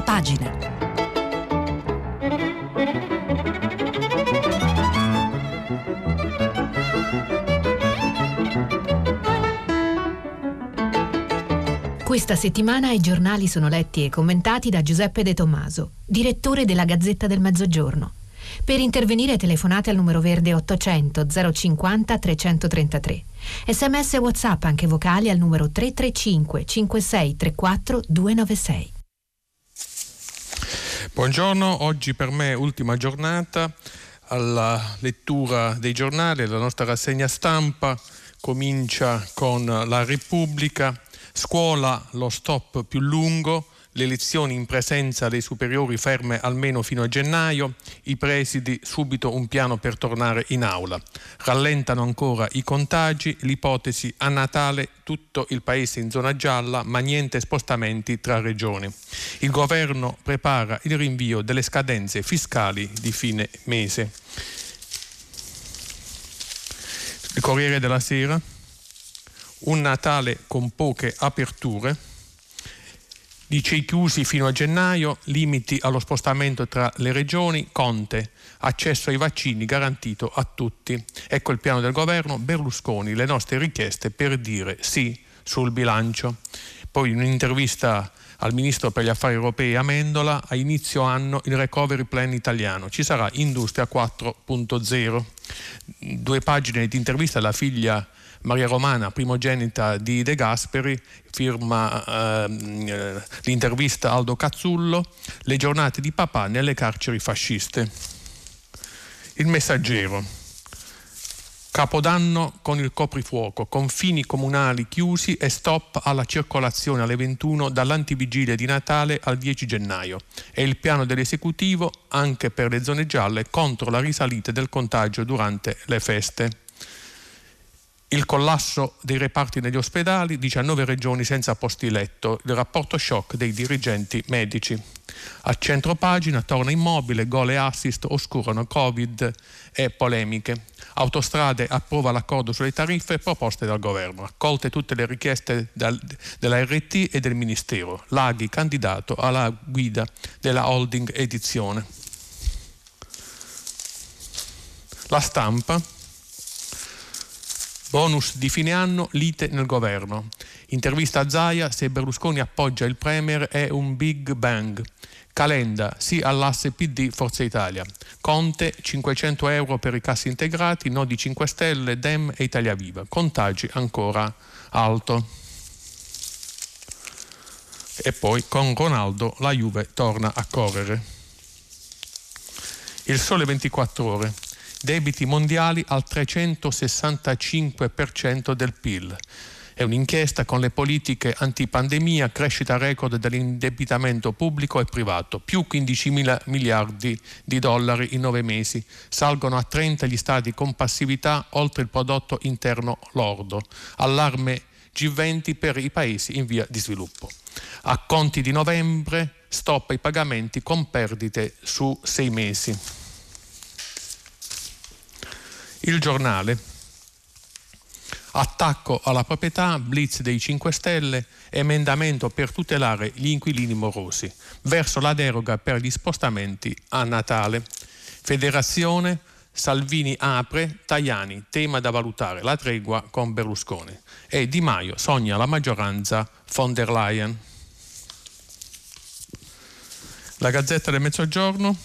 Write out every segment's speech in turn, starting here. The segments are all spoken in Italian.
Prima pagina. Questa settimana i giornali sono letti e commentati da Giuseppe De Tommaso, direttore della Gazzetta del Mezzogiorno. Per intervenire telefonate al numero verde 800 050 333. Sms e WhatsApp anche vocali al numero 335 5634 296. Buongiorno, oggi per me ultima giornata alla lettura dei giornali, la nostra rassegna stampa comincia con la Repubblica Scuola lo stop più lungo, le lezioni in presenza dei superiori ferme almeno fino a gennaio, i presidi subito un piano per tornare in aula. Rallentano ancora i contagi, l'ipotesi a Natale tutto il paese in zona gialla, ma niente spostamenti tra regioni. Il governo prepara il rinvio delle scadenze fiscali di fine mese. Il Corriere della Sera un Natale con poche aperture, licei chiusi fino a gennaio, limiti allo spostamento tra le regioni, Conte, accesso ai vaccini garantito a tutti. Ecco il piano del governo, Berlusconi, le nostre richieste per dire sì sul bilancio. Poi in un'intervista al ministro per gli affari europei Amendola, a inizio anno il recovery plan italiano, ci sarà Industria 4.0. Due pagine di intervista alla figlia Maria Romana, primogenita di De Gasperi, firma eh, l'intervista Aldo Cazzullo, Le giornate di papà nelle carceri fasciste. Il messaggero. Capodanno con il coprifuoco, confini comunali chiusi e stop alla circolazione alle 21 dall'antivigilia di Natale al 10 gennaio. È il piano dell'esecutivo anche per le zone gialle contro la risalita del contagio durante le feste il collasso dei reparti negli ospedali, 19 regioni senza posti letto, il rapporto shock dei dirigenti medici. A centro pagina torna immobile, gol e assist oscurano Covid e polemiche. Autostrade approva l'accordo sulle tariffe proposte dal governo. Accolte tutte le richieste dal, della RT e del Ministero. Laghi candidato alla guida della holding edizione. La stampa Bonus di fine anno, lite nel governo. Intervista a Zaia, se Berlusconi appoggia il Premier è un big bang. Calenda, sì all'asse PD Forza Italia. Conte, 500 euro per i cassi integrati, no di 5 Stelle, Dem e Italia Viva. Contagi ancora alto. E poi con Ronaldo la Juve torna a correre. Il sole 24 ore debiti mondiali al 365% del PIL. È un'inchiesta con le politiche antipandemia, crescita record dell'indebitamento pubblico e privato, più 15 mila miliardi di dollari in nove mesi. Salgono a 30 gli stati con passività oltre il prodotto interno lordo. Allarme G20 per i paesi in via di sviluppo. A conti di novembre, stop ai pagamenti con perdite su sei mesi. Il giornale. Attacco alla proprietà, blitz dei 5 Stelle, emendamento per tutelare gli inquilini morosi, verso la deroga per gli spostamenti a Natale. Federazione, Salvini apre, Tajani, tema da valutare, la tregua con Berlusconi. E Di Maio sogna la maggioranza von der Leyen. La Gazzetta del Mezzogiorno,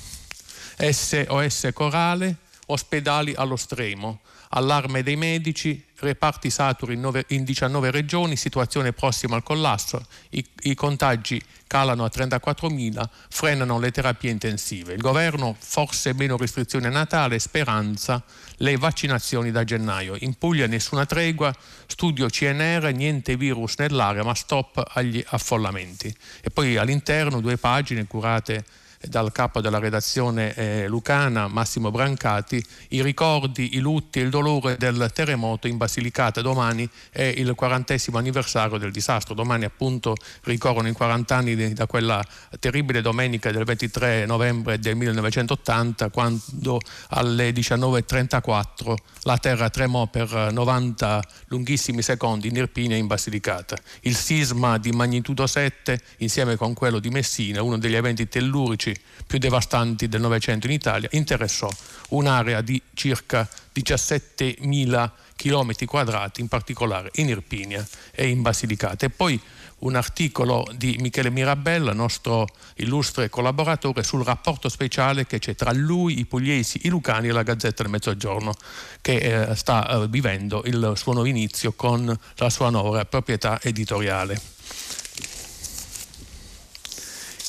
SOS Corale, ospedali allo stremo, allarme dei medici, reparti saturi in, nove, in 19 regioni, situazione prossima al collasso, i, i contagi calano a 34.000, frenano le terapie intensive. Il governo forse meno restrizioni a Natale, speranza, le vaccinazioni da gennaio. In Puglia nessuna tregua, studio CNR, niente virus nell'area, ma stop agli affollamenti. E poi all'interno due pagine curate dal capo della redazione eh, lucana Massimo Brancati i ricordi, i lutti e il dolore del terremoto in Basilicata. Domani è il quarantesimo anniversario del disastro, domani appunto ricorrono i 40 anni da quella terribile domenica del 23 novembre del 1980 quando alle 19.34 la terra tremò per 90 lunghissimi secondi in Irpinia e in Basilicata. Il sisma di magnitudo 7 insieme con quello di Messina, uno degli eventi tellurici più devastanti del Novecento in Italia, interessò un'area di circa 17.000 km quadrati, in particolare in Irpinia e in Basilicata. E poi un articolo di Michele Mirabella, nostro illustre collaboratore, sul rapporto speciale che c'è tra lui, i pugliesi, i lucani e la Gazzetta del Mezzogiorno, che eh, sta eh, vivendo il suo nuovo inizio con la sua nuova proprietà editoriale.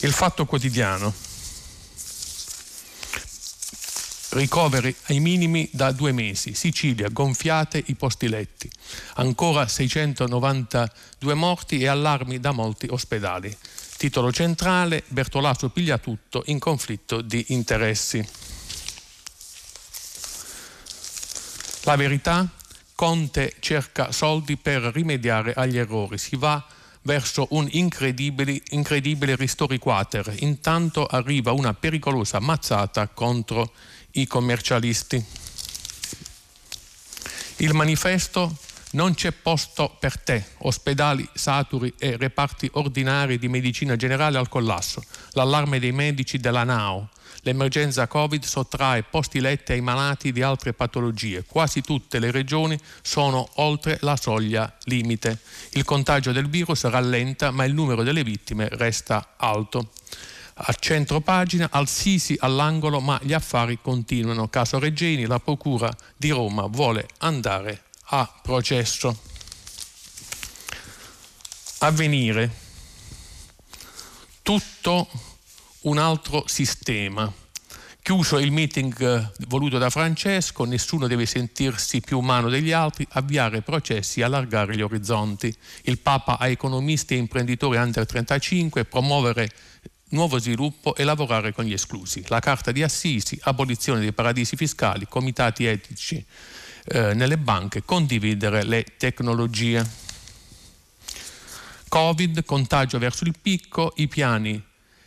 Il fatto quotidiano. Ricoveri ai minimi da due mesi. Sicilia, gonfiate i posti letti. Ancora 692 morti e allarmi da molti ospedali. Titolo centrale, Bertolaso piglia tutto in conflitto di interessi. La verità, Conte cerca soldi per rimediare agli errori. Si va verso un incredibile, incredibile ristori quater. Intanto arriva una pericolosa mazzata contro i commercialisti. Il manifesto non c'è posto per te, ospedali saturi e reparti ordinari di medicina generale al collasso, l'allarme dei medici della NAO, L'emergenza Covid sottrae posti letti ai malati di altre patologie. Quasi tutte le regioni sono oltre la soglia limite. Il contagio del virus rallenta, ma il numero delle vittime resta alto. A centro pagina, al Sisi all'angolo, ma gli affari continuano. Caso Reggini, la Procura di Roma vuole andare a processo. Avvenire. Tutto un altro sistema. Chiuso il meeting eh, voluto da Francesco, nessuno deve sentirsi più umano degli altri, avviare processi e allargare gli orizzonti. Il Papa a economisti e imprenditori under 35, promuovere nuovo sviluppo e lavorare con gli esclusi. La Carta di Assisi, abolizione dei paradisi fiscali, comitati etici eh, nelle banche, condividere le tecnologie. Covid, contagio verso il picco, i piani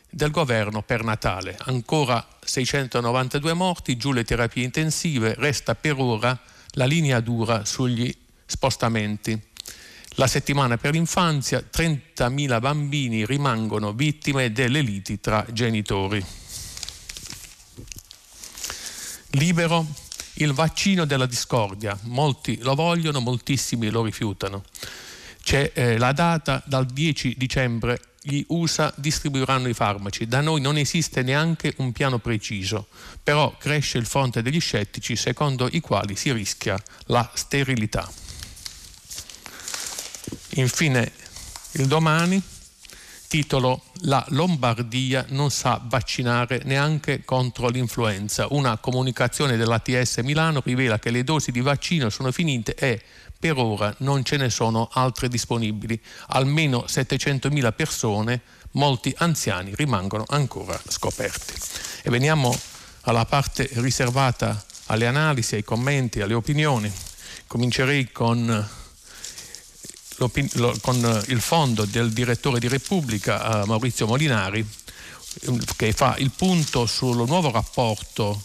del governo per Natale. Ancora 692 morti, giù le terapie intensive, resta per ora la linea dura sugli spostamenti. La settimana per l'infanzia, 30.000 bambini rimangono vittime delle liti tra genitori. Libero il vaccino della discordia, molti lo vogliono, moltissimi lo rifiutano. C'è eh, la data dal 10 dicembre gli USA distribuiranno i farmaci. Da noi non esiste neanche un piano preciso, però cresce il fronte degli scettici secondo i quali si rischia la sterilità. Infine, il domani, titolo La Lombardia non sa vaccinare neanche contro l'influenza. Una comunicazione dell'ATS Milano rivela che le dosi di vaccino sono finite e per ora non ce ne sono altre disponibili. Almeno 700.000 persone, molti anziani, rimangono ancora scoperti. E veniamo alla parte riservata alle analisi, ai commenti, alle opinioni. Comincerei con, con il fondo del direttore di Repubblica, Maurizio Molinari, che fa il punto sul nuovo rapporto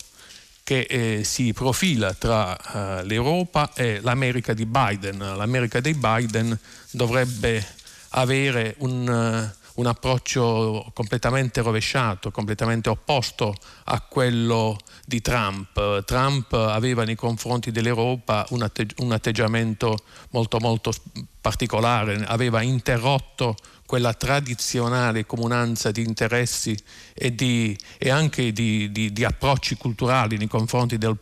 che eh, si profila tra uh, l'Europa e l'America di Biden. L'America di Biden dovrebbe avere un, uh, un, approccio completamente rovesciato, completamente opposto a quello di Trump. Trump aveva nei confronti dell'Europa un, atteggi- un atteggiamento molto molto particolare, aveva interrotto quella tradizionale comunanza di interessi e, di, e anche di, di, di, approcci culturali nei confronti del,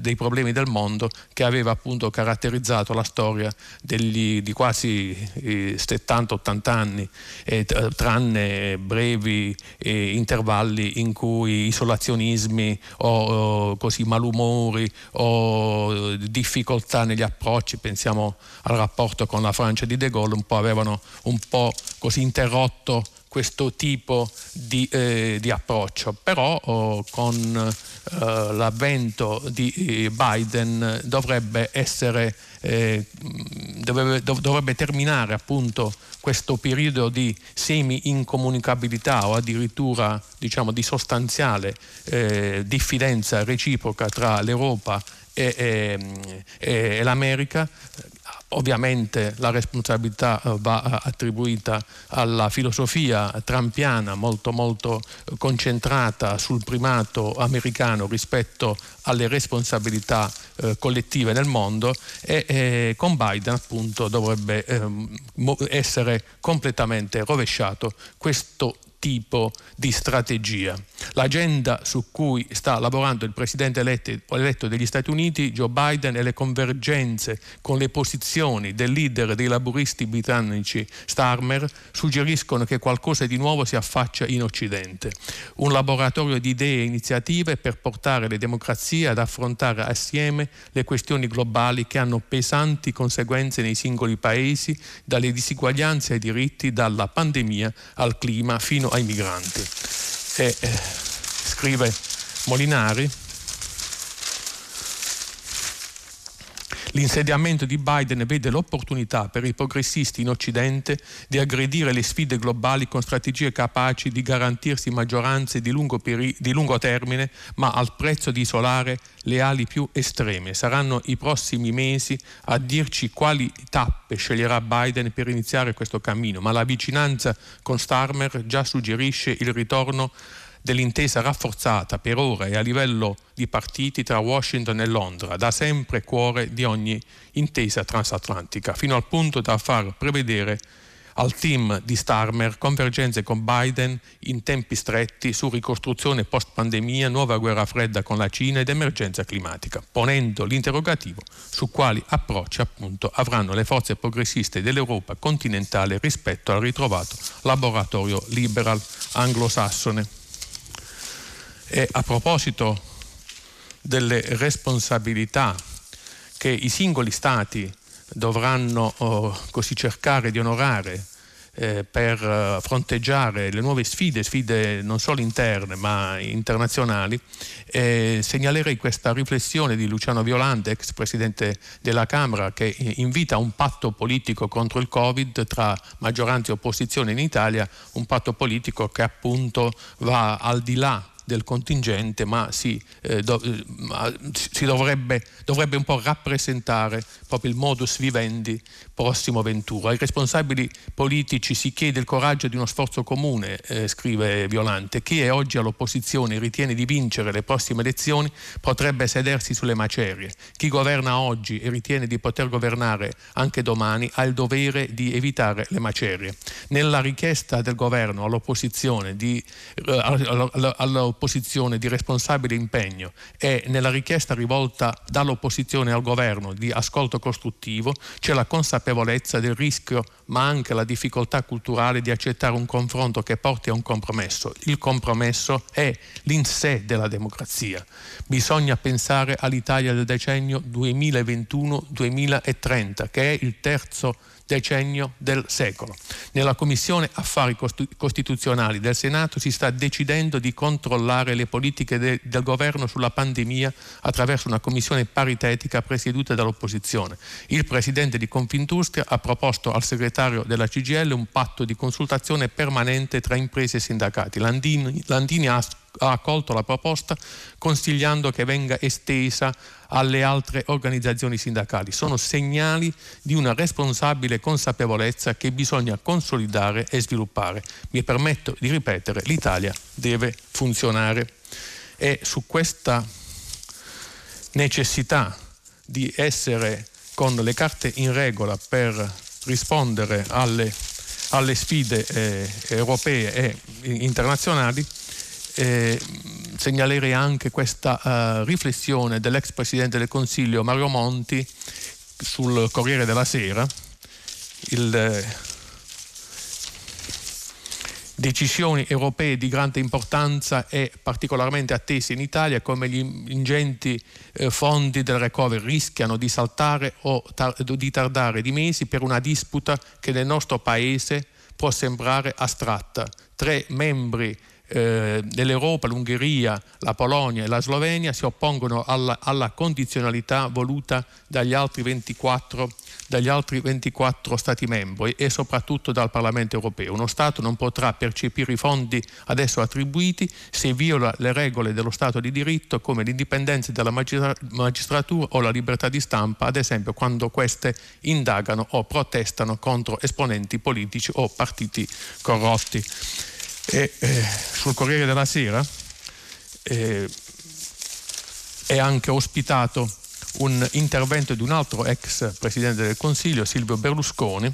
dei problemi del mondo che aveva appunto caratterizzato la storia degli, di quasi 70-80 eh, anni, eh, tranne brevi eh, intervalli in cui isolazionismi o, o così malumori o difficoltà negli approcci, pensiamo al rapporto con la Francia di De Gaulle, un po' avevano un po' così interrotto questo tipo di, eh, di approccio, però oh, con eh, l'avvento di eh, Biden dovrebbe essere eh, dovrebbe, dovrebbe, terminare appunto questo periodo di semi-incomunicabilità o addirittura diciamo, di sostanziale eh, diffidenza reciproca tra l'Europa e, e, e l'America Ovviamente la responsabilità eh, va attribuita alla filosofia trampiana molto molto concentrata sul primato americano rispetto alle responsabilità eh, collettive nel mondo e eh, con Biden appunto dovrebbe eh, essere completamente rovesciato questo tipo di strategia. L'agenda su cui sta lavorando il presidente eletto degli Stati Uniti, Joe Biden, e le convergenze con le posizioni del leader dei laburisti britannici Starmer suggeriscono che qualcosa di nuovo si affaccia in Occidente. Un laboratorio di idee e iniziative per portare le democrazie ad affrontare assieme le questioni globali che hanno pesanti conseguenze nei singoli paesi, dalle disuguaglianze ai diritti, dalla pandemia al clima fino ai migranti. E, eh, scrive Molinari, L'insediamento di Biden vede l'opportunità per i progressisti in Occidente di aggredire le sfide globali con strategie capaci di garantirsi maggioranze di lungo, peri- di lungo termine, ma al prezzo di isolare le ali più estreme. Saranno i prossimi mesi a dirci quali tappe sceglierà Biden per iniziare questo cammino, ma la vicinanza con Starmer già suggerisce il ritorno dell'intesa rafforzata per ora e a livello di partiti tra Washington e Londra, da sempre cuore di ogni intesa transatlantica, fino al punto da far prevedere al team di Starmer convergenze con Biden in tempi stretti su ricostruzione post-pandemia, nuova guerra fredda con la Cina ed emergenza climatica, ponendo l'interrogativo su quali approcci appunto avranno le forze progressiste dell'Europa continentale rispetto al ritrovato laboratorio liberal anglosassone. E a proposito delle responsabilità che i singoli Stati dovranno oh, così cercare di onorare eh, per uh, fronteggiare le nuove sfide, sfide non solo interne ma internazionali, eh, segnalerei questa riflessione di Luciano Violante, ex presidente della Camera, che invita a un patto politico contro il Covid tra maggioranza e opposizione in Italia, un patto politico che appunto va al di là del contingente, ma si, eh, do, eh, si dovrebbe, dovrebbe, un po' rappresentare proprio il modus vivendi prossimo venturo. Ai responsabili politici si chiede il coraggio di uno sforzo comune, eh, scrive Violante. Chi è oggi all'opposizione e ritiene di vincere le prossime elezioni potrebbe sedersi sulle macerie. Chi governa oggi e ritiene di poter governare anche domani ha il dovere di evitare le macerie. Nella richiesta del governo all'opposizione di, eh, all'opposizione dall'opposizione di responsabile impegno e nella richiesta rivolta dall'opposizione al governo di ascolto costruttivo c'è la consapevolezza del rischio ma anche la difficoltà culturale di accettare un confronto che porti a un compromesso. Il compromesso è l'in sé della democrazia. Bisogna pensare all'Italia del decennio 2021-2030 che è il terzo decennio del secolo. Nella Commissione Affari Costituzionali del Senato si sta decidendo di controllare le politiche de- del governo sulla pandemia attraverso una commissione paritetica presieduta dall'opposizione. Il presidente di Confindustria ha proposto al segretario della CGL un patto di consultazione permanente tra imprese e sindacati. Landini, Landini ha ha accolto la proposta consigliando che venga estesa alle altre organizzazioni sindacali. Sono segnali di una responsabile consapevolezza che bisogna consolidare e sviluppare. Mi permetto di ripetere, l'Italia deve funzionare e su questa necessità di essere con le carte in regola per rispondere alle, alle sfide eh, europee e internazionali eh, segnalerei anche questa uh, riflessione dell'ex Presidente del Consiglio Mario Monti sul Corriere della Sera, il, eh, decisioni europee di grande importanza e particolarmente attese in Italia come gli ingenti eh, fondi del recovery rischiano di saltare o tar- di tardare di mesi per una disputa che nel nostro Paese può sembrare astratta. Tre membri eh, dell'Europa, l'Ungheria, la Polonia e la Slovenia si oppongono alla, alla condizionalità voluta dagli altri 24 dagli altri 24 Stati membri e soprattutto dal Parlamento europeo. Uno Stato non potrà percepire i fondi adesso attribuiti se viola le regole dello Stato di diritto come l'indipendenza della magistratura o la libertà di stampa, ad esempio quando queste indagano o protestano contro esponenti politici o partiti corrotti. E, eh, sul Corriere della Sera eh, è anche ospitato un intervento di un altro ex presidente del Consiglio, Silvio Berlusconi,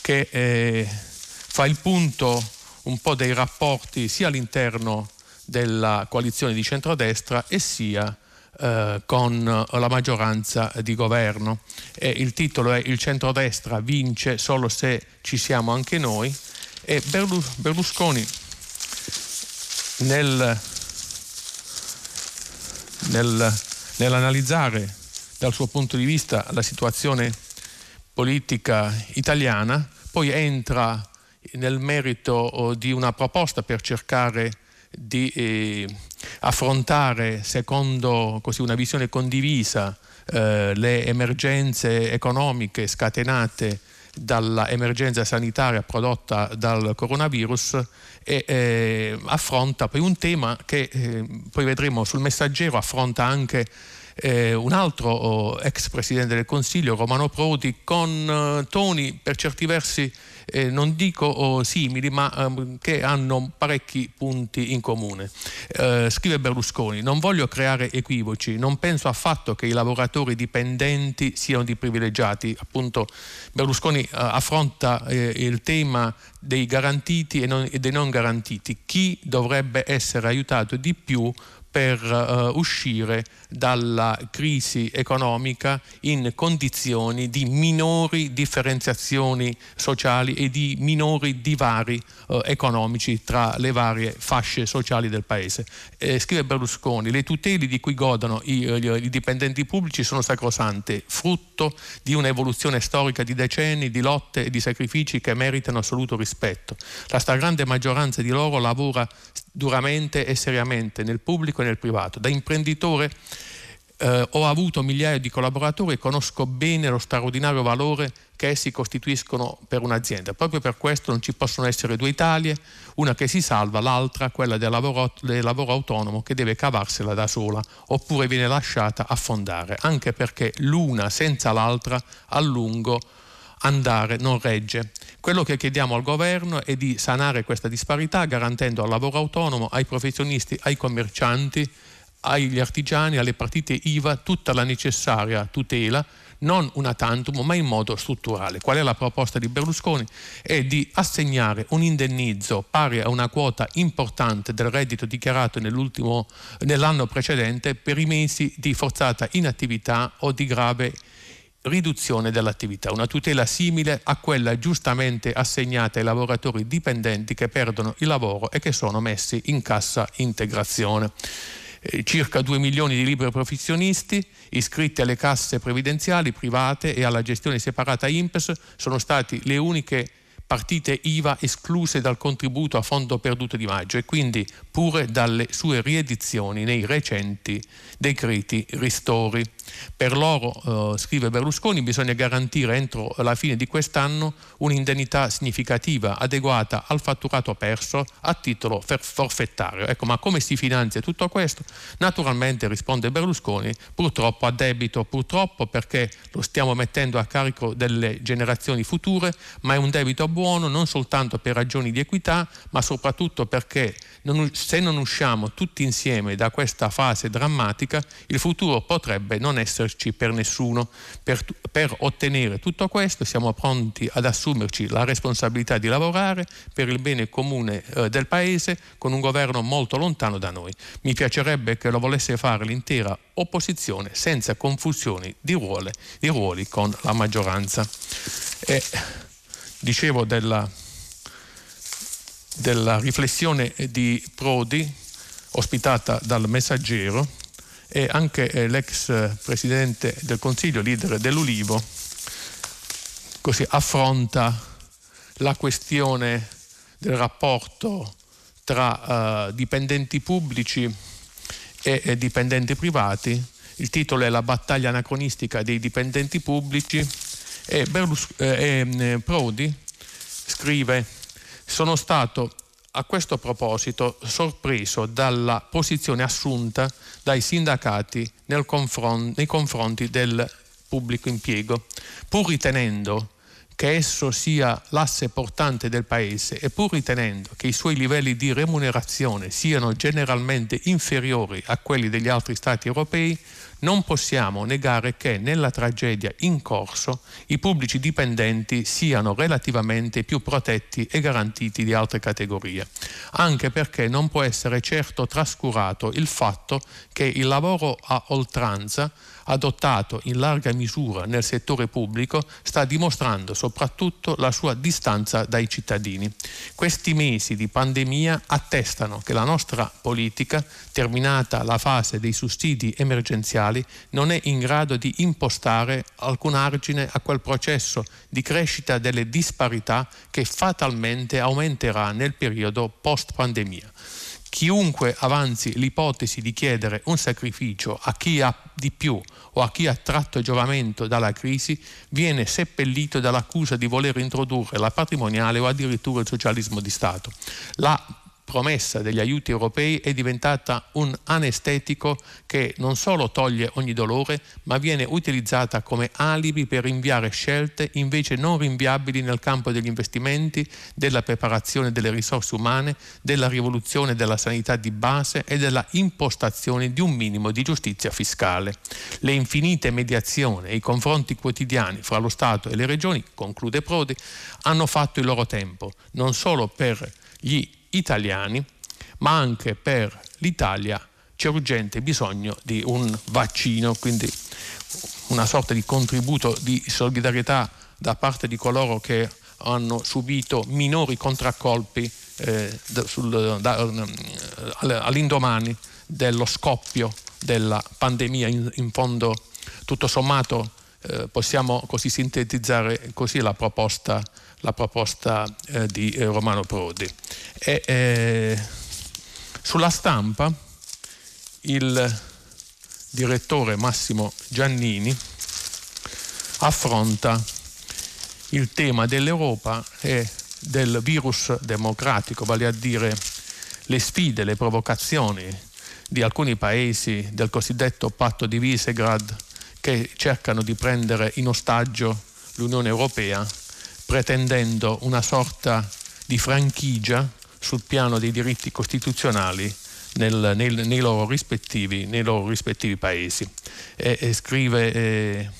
che eh, fa il punto un po' dei rapporti sia all'interno della coalizione di centrodestra e sia eh, con la maggioranza di governo. E il titolo è Il centrodestra vince solo se ci siamo anche noi e Berlusconi nel, nel, nell'analizzare dal suo punto di vista la situazione politica italiana, poi entra nel merito oh, di una proposta per cercare di eh, affrontare secondo così, una visione condivisa eh, le emergenze economiche scatenate dall'emergenza sanitaria prodotta dal coronavirus e eh, affronta poi un tema che eh, poi vedremo sul messaggero affronta anche eh, un altro oh, ex presidente del Consiglio, Romano Prodi, con eh, toni per certi versi eh, non dico oh, simili, ma ehm, che hanno parecchi punti in comune. Eh, scrive Berlusconi, non voglio creare equivoci, non penso affatto che i lavoratori dipendenti siano di privilegiati. Appunto Berlusconi eh, affronta eh, il tema dei garantiti e, non, e dei non garantiti. Chi dovrebbe essere aiutato di più per uh, uscire dalla crisi economica in condizioni di minori differenziazioni sociali e di minori divari uh, economici tra le varie fasce sociali del paese. Eh, scrive Berlusconi, le tutele di cui godono i, i dipendenti pubblici sono sacrosante, frutto di un'evoluzione storica di decenni di lotte e di sacrifici che meritano assoluto rispetto. La stragrande maggioranza di loro lavora duramente e seriamente nel pubblico e nel privato. Da imprenditore eh, ho avuto migliaia di collaboratori e conosco bene lo straordinario valore che essi costituiscono per un'azienda. Proprio per questo non ci possono essere due Italie, una che si salva, l'altra quella del lavoro, del lavoro autonomo che deve cavarsela da sola oppure viene lasciata affondare, anche perché l'una senza l'altra a lungo andare non regge. Quello che chiediamo al governo è di sanare questa disparità garantendo al lavoro autonomo, ai professionisti, ai commercianti, agli artigiani, alle partite IVA tutta la necessaria tutela non una tantum ma in modo strutturale. Qual è la proposta di Berlusconi? È di assegnare un indennizzo pari a una quota importante del reddito dichiarato nell'anno precedente per i mesi di forzata inattività o di grave riduzione dell'attività, una tutela simile a quella giustamente assegnata ai lavoratori dipendenti che perdono il lavoro e che sono messi in cassa integrazione. Eh, circa 2 milioni di liberi professionisti iscritti alle casse previdenziali private e alla gestione separata INPS sono stati le uniche partite IVA escluse dal contributo a fondo perduto di maggio e quindi pure dalle sue riedizioni nei recenti decreti ristori. Per loro, eh, scrive Berlusconi, bisogna garantire entro la fine di quest'anno un'indennità significativa adeguata al fatturato perso a titolo forfettario. Ecco, ma come si finanzia tutto questo? Naturalmente, risponde Berlusconi, purtroppo a debito, purtroppo perché lo stiamo mettendo a carico delle generazioni future, ma è un debito buono non soltanto per ragioni di equità, ma soprattutto perché non, se non usciamo tutti insieme da questa fase drammatica, il futuro potrebbe non esserci per nessuno. Per, per ottenere tutto questo siamo pronti ad assumerci la responsabilità di lavorare per il bene comune eh, del Paese con un governo molto lontano da noi. Mi piacerebbe che lo volesse fare l'intera opposizione senza confusioni di ruoli, di ruoli con la maggioranza. E dicevo della della riflessione di Prodi, ospitata dal Messaggero, e anche eh, l'ex presidente del Consiglio, leader dell'Ulivo, così affronta la questione del rapporto tra uh, dipendenti pubblici e, e dipendenti privati. Il titolo è La battaglia anacronistica dei dipendenti pubblici e, Berlus- eh, eh, Prodi scrive sono stato a questo proposito sorpreso dalla posizione assunta dai sindacati confront- nei confronti del pubblico impiego, pur ritenendo che esso sia l'asse portante del Paese e pur ritenendo che i suoi livelli di remunerazione siano generalmente inferiori a quelli degli altri Stati europei, non possiamo negare che nella tragedia in corso i pubblici dipendenti siano relativamente più protetti e garantiti di altre categorie, anche perché non può essere certo trascurato il fatto che il lavoro a oltranza adottato in larga misura nel settore pubblico sta dimostrando soprattutto la sua distanza dai cittadini. Questi mesi di pandemia attestano che la nostra politica, terminata la fase dei sussidi emergenziali, non è in grado di impostare alcun argine a quel processo di crescita delle disparità che fatalmente aumenterà nel periodo post pandemia. Chiunque avanzi l'ipotesi di chiedere un sacrificio a chi ha di più o a chi ha tratto giovamento dalla crisi viene seppellito dall'accusa di voler introdurre la patrimoniale o addirittura il socialismo di Stato. La promessa degli aiuti europei è diventata un anestetico che non solo toglie ogni dolore, ma viene utilizzata come alibi per rinviare scelte invece non rinviabili nel campo degli investimenti, della preparazione delle risorse umane, della rivoluzione della sanità di base e della impostazione di un minimo di giustizia fiscale. Le infinite mediazioni e i confronti quotidiani fra lo Stato e le regioni, conclude Prodi, hanno fatto il loro tempo, non solo per gli italiani, ma anche per l'Italia c'è urgente bisogno di un vaccino, quindi una sorta di contributo di solidarietà da parte di coloro che hanno subito minori contraccolpi eh, sul, da, all'indomani dello scoppio della pandemia. In, in fondo, tutto sommato, eh, possiamo così sintetizzare così la proposta la proposta eh, di eh, Romano Prodi. E, eh, sulla stampa il direttore Massimo Giannini affronta il tema dell'Europa e del virus democratico, vale a dire le sfide, le provocazioni di alcuni paesi del cosiddetto patto di Visegrad che cercano di prendere in ostaggio l'Unione Europea pretendendo una sorta di franchigia sul piano dei diritti costituzionali nel, nei, nei, loro nei, loro rispettivi, paesi. E, e scrive eh,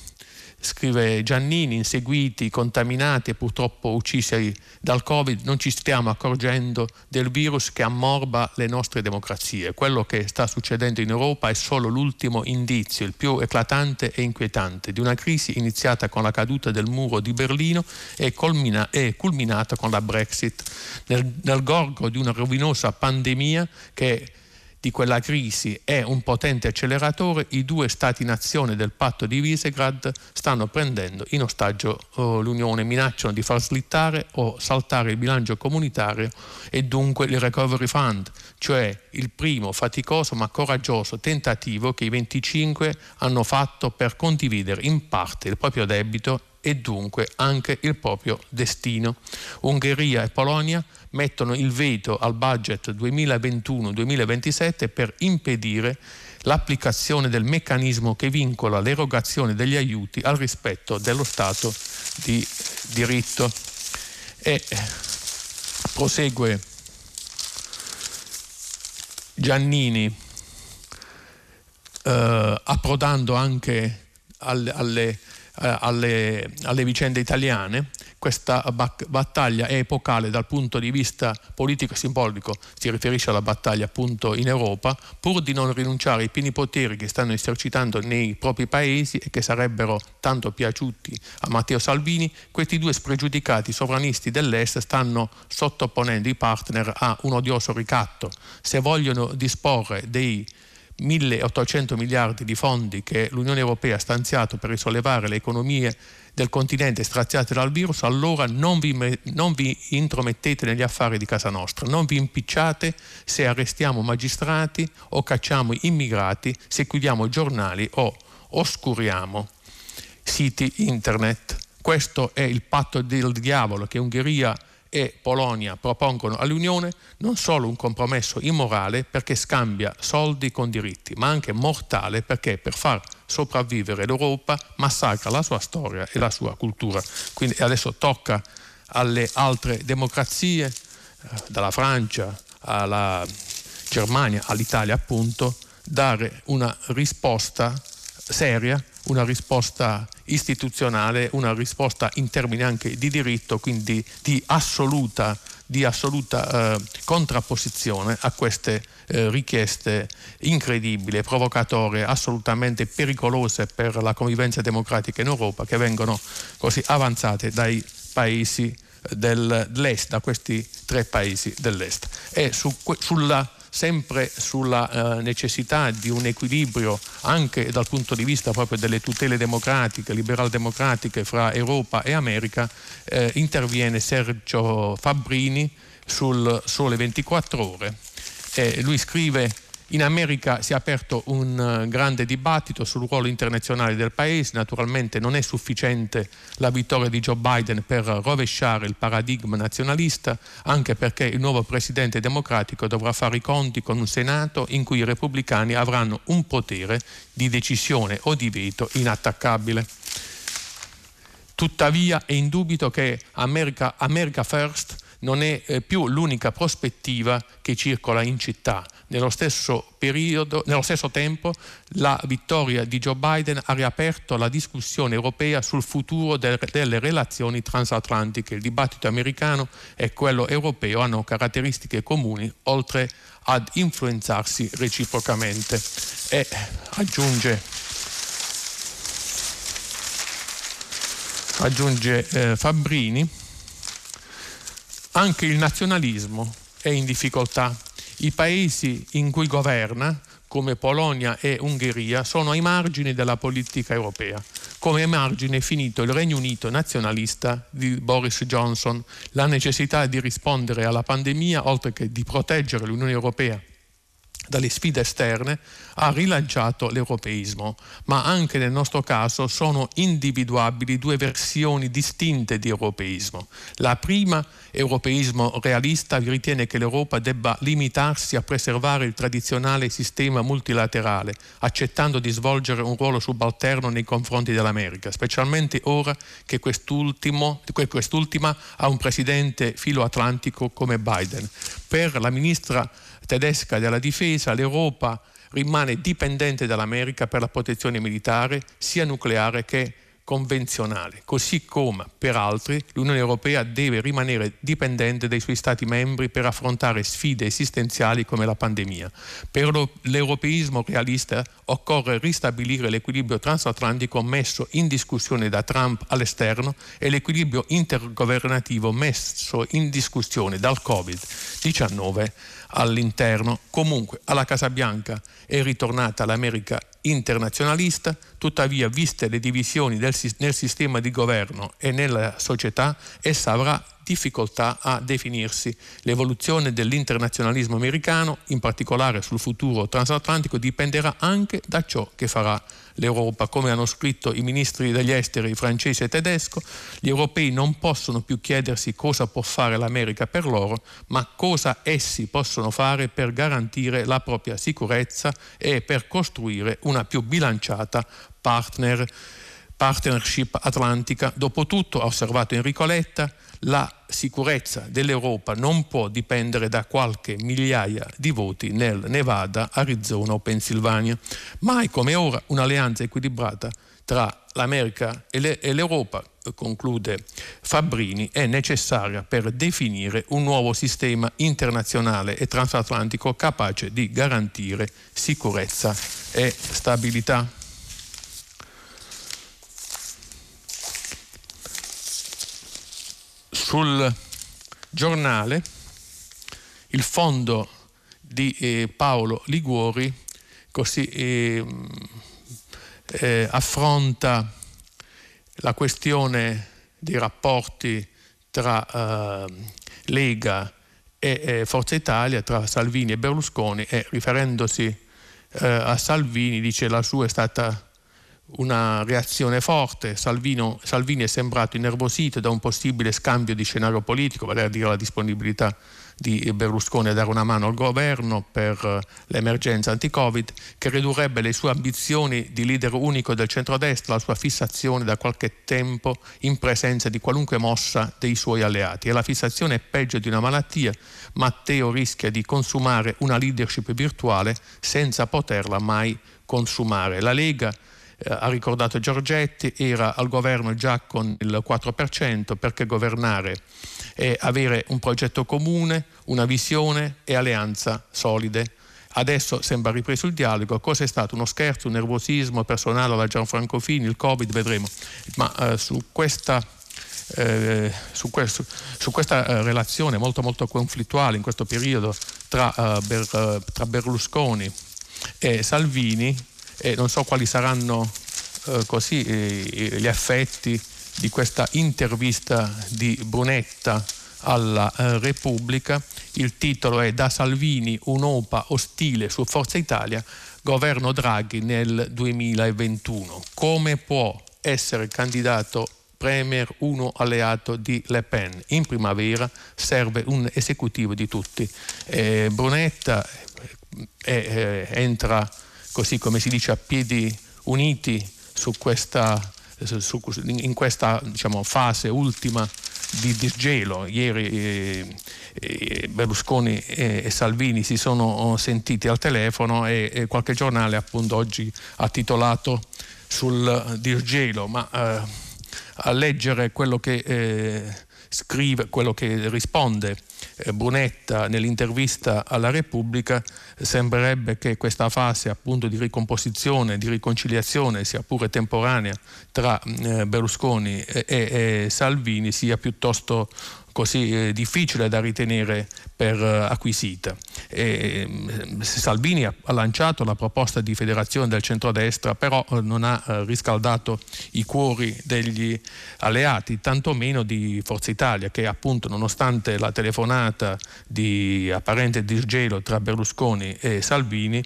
scrive Giannini, inseguiti, contaminati e purtroppo uccisi dal Covid, non ci stiamo accorgendo del virus che ammorba le nostre democrazie. Quello che sta succedendo in Europa è solo l'ultimo indizio, il più eclatante e inquietante, di una crisi iniziata con la caduta del muro di Berlino e, culmina, e culminata con la Brexit, nel, nel gorgo di una rovinosa pandemia che di quella crisi è un potente acceleratore, i due Stati-nazione del patto di Visegrad stanno prendendo in ostaggio oh, l'Unione, minacciano di far slittare o saltare il bilancio comunitario e dunque il Recovery Fund, cioè il primo faticoso ma coraggioso tentativo che i 25 hanno fatto per condividere in parte il proprio debito e dunque anche il proprio destino. Ungheria e Polonia mettono il veto al budget 2021-2027 per impedire l'applicazione del meccanismo che vincola l'erogazione degli aiuti al rispetto dello Stato di diritto. E prosegue Giannini eh, approdando anche alle, alle, alle, alle vicende italiane questa battaglia è epocale dal punto di vista politico e simbolico, si riferisce alla battaglia appunto in Europa, pur di non rinunciare ai pieni poteri che stanno esercitando nei propri paesi e che sarebbero tanto piaciuti a Matteo Salvini, questi due spregiudicati sovranisti dell'Est stanno sottoponendo i partner a un odioso ricatto. Se vogliono disporre dei 1800 miliardi di fondi che l'Unione Europea ha stanziato per risollevare le economie del continente straziate dal virus, allora non vi, non vi, intromettete negli affari di casa nostra, non vi impicciate se arrestiamo magistrati o cacciamo immigrati, se chiudiamo giornali o oscuriamo siti internet. Questo è il patto del diavolo che Ungheria e Polonia propongono all'Unione non solo un compromesso immorale perché scambia soldi con diritti, ma anche mortale perché per far sopravvivere l'Europa massacra la sua storia e la sua cultura. Quindi adesso tocca alle altre democrazie, eh, dalla Francia alla Germania, all'Italia appunto, dare una risposta seria, una risposta istituzionale, una risposta in termini anche di diritto, quindi di assoluta, di assoluta eh, contrapposizione a queste eh, richieste incredibili, provocatorie, assolutamente pericolose per la convivenza democratica in Europa che vengono così avanzate dai paesi dell'est, da questi tre paesi dell'est. E su, sulla sempre sulla eh, necessità di un equilibrio anche dal punto di vista proprio delle tutele democratiche, liberal-democratiche fra Europa e America, eh, interviene Sergio Fabbrini sul Sole 24 Ore. Eh, lui scrive in America si è aperto un eh, grande dibattito sul ruolo internazionale del Paese, naturalmente non è sufficiente la vittoria di Joe Biden per rovesciare il paradigma nazionalista, anche perché il nuovo Presidente democratico dovrà fare i conti con un Senato in cui i repubblicani avranno un potere di decisione o di veto inattaccabile. Tuttavia è indubito che America, America First non è eh, più l'unica prospettiva che circola in città. Nello stesso, periodo, nello stesso tempo la vittoria di Joe Biden ha riaperto la discussione europea sul futuro del, delle relazioni transatlantiche. Il dibattito americano e quello europeo hanno caratteristiche comuni oltre ad influenzarsi reciprocamente. E aggiunge, aggiunge eh, Fabbrini, anche il nazionalismo è in difficoltà. I paesi in cui governa, come Polonia e Ungheria, sono ai margini della politica europea. Come ai margini è finito il Regno Unito nazionalista di Boris Johnson. La necessità di rispondere alla pandemia, oltre che di proteggere l'Unione Europea dalle sfide esterne, ha rilanciato l'europeismo, ma anche nel nostro caso sono individuabili due versioni distinte di europeismo. La prima, europeismo realista, ritiene che l'Europa debba limitarsi a preservare il tradizionale sistema multilaterale, accettando di svolgere un ruolo subalterno nei confronti dell'America, specialmente ora che quest'ultima ha un presidente filoatlantico come Biden. Per la ministra tedesca della difesa, l'Europa rimane dipendente dall'America per la protezione militare sia nucleare che convenzionale, così come per altri l'Unione Europea deve rimanere dipendente dai suoi Stati membri per affrontare sfide esistenziali come la pandemia. Per l'europeismo realista occorre ristabilire l'equilibrio transatlantico messo in discussione da Trump all'esterno e l'equilibrio intergovernativo messo in discussione dal Covid-19 all'interno. Comunque alla Casa Bianca è ritornata l'America internazionalista, tuttavia viste le divisioni del, nel sistema di governo e nella società, essa avrà difficoltà a definirsi. L'evoluzione dell'internazionalismo americano, in particolare sul futuro transatlantico, dipenderà anche da ciò che farà l'Europa. Come hanno scritto i ministri degli esteri francese e tedesco, gli europei non possono più chiedersi cosa può fare l'America per loro, ma cosa essi possono fare per garantire la propria sicurezza e per costruire una più bilanciata partner, partnership atlantica. Dopotutto, ha osservato Enrico Letta, la sicurezza dell'Europa non può dipendere da qualche migliaia di voti nel Nevada, Arizona o Pennsylvania. Mai come ora un'alleanza equilibrata tra l'America e, l'Europa, conclude Fabbrini, è necessaria per definire un nuovo sistema internazionale e transatlantico capace di garantire sicurezza e stabilità. Sul giornale il fondo di eh, Paolo Liguori così eh, eh, affronta la questione dei rapporti tra eh, Lega e Forza Italia, tra Salvini e Berlusconi e riferendosi eh, a Salvini dice la sua è stata una reazione forte, Salvino, Salvini è sembrato innervosito da un possibile scambio di scenario politico, vale a dire la disponibilità di Berlusconi a dare una mano al governo per eh, l'emergenza anti-Covid, che ridurrebbe le sue ambizioni di leader unico del centrodestra, la sua fissazione da qualche tempo in presenza di qualunque mossa dei suoi alleati. E la fissazione è peggio di una malattia. Matteo rischia di consumare una leadership virtuale senza poterla mai consumare. La Lega eh, ha ricordato Giorgetti, era al governo già con il 4% perché governare è avere un progetto comune, una visione e alleanza solide. Adesso sembra ripreso il dialogo, cosa è stato? Uno scherzo, un nervosismo personale alla Gianfranco Fini, il Covid, vedremo. Ma eh, su questa eh, su, questo, su, questa eh, relazione molto molto conflittuale in questo periodo tra, uh, Ber, tra Berlusconi e Salvini e non so quali saranno eh, così eh, gli effetti di questa intervista di Brunetta alla eh, Repubblica. Il titolo è Da Salvini un'OPA ostile su Forza Italia, governo Draghi nel 2021. Come può essere candidato Premier uno alleato di Le Pen? In primavera serve un esecutivo di tutti. Eh, Brunetta eh, entra così come si dice a piedi uniti su questa, su, in questa diciamo, fase ultima di disgelo. Ieri eh, eh, Berlusconi e, e, Salvini si sono sentiti al telefono e, e, qualche giornale appunto oggi ha titolato sul disgelo, ma eh, a leggere quello che eh, scrive, quello che risponde eh, Brunetta nell'intervista alla Repubblica, sembrerebbe che questa fase appunto di ricomposizione, di riconciliazione, sia pure temporanea, tra eh, Berlusconi e, e Salvini sia piuttosto così eh, difficile da ritenere per eh, acquisita. E, mm, Salvini ha, lanciato la proposta di federazione del centrodestra, però eh, non ha riscaldato i cuori degli alleati, tantomeno di Forza Italia, che appunto nonostante la telefonata di apparente disgelo tra Berlusconi e Salvini,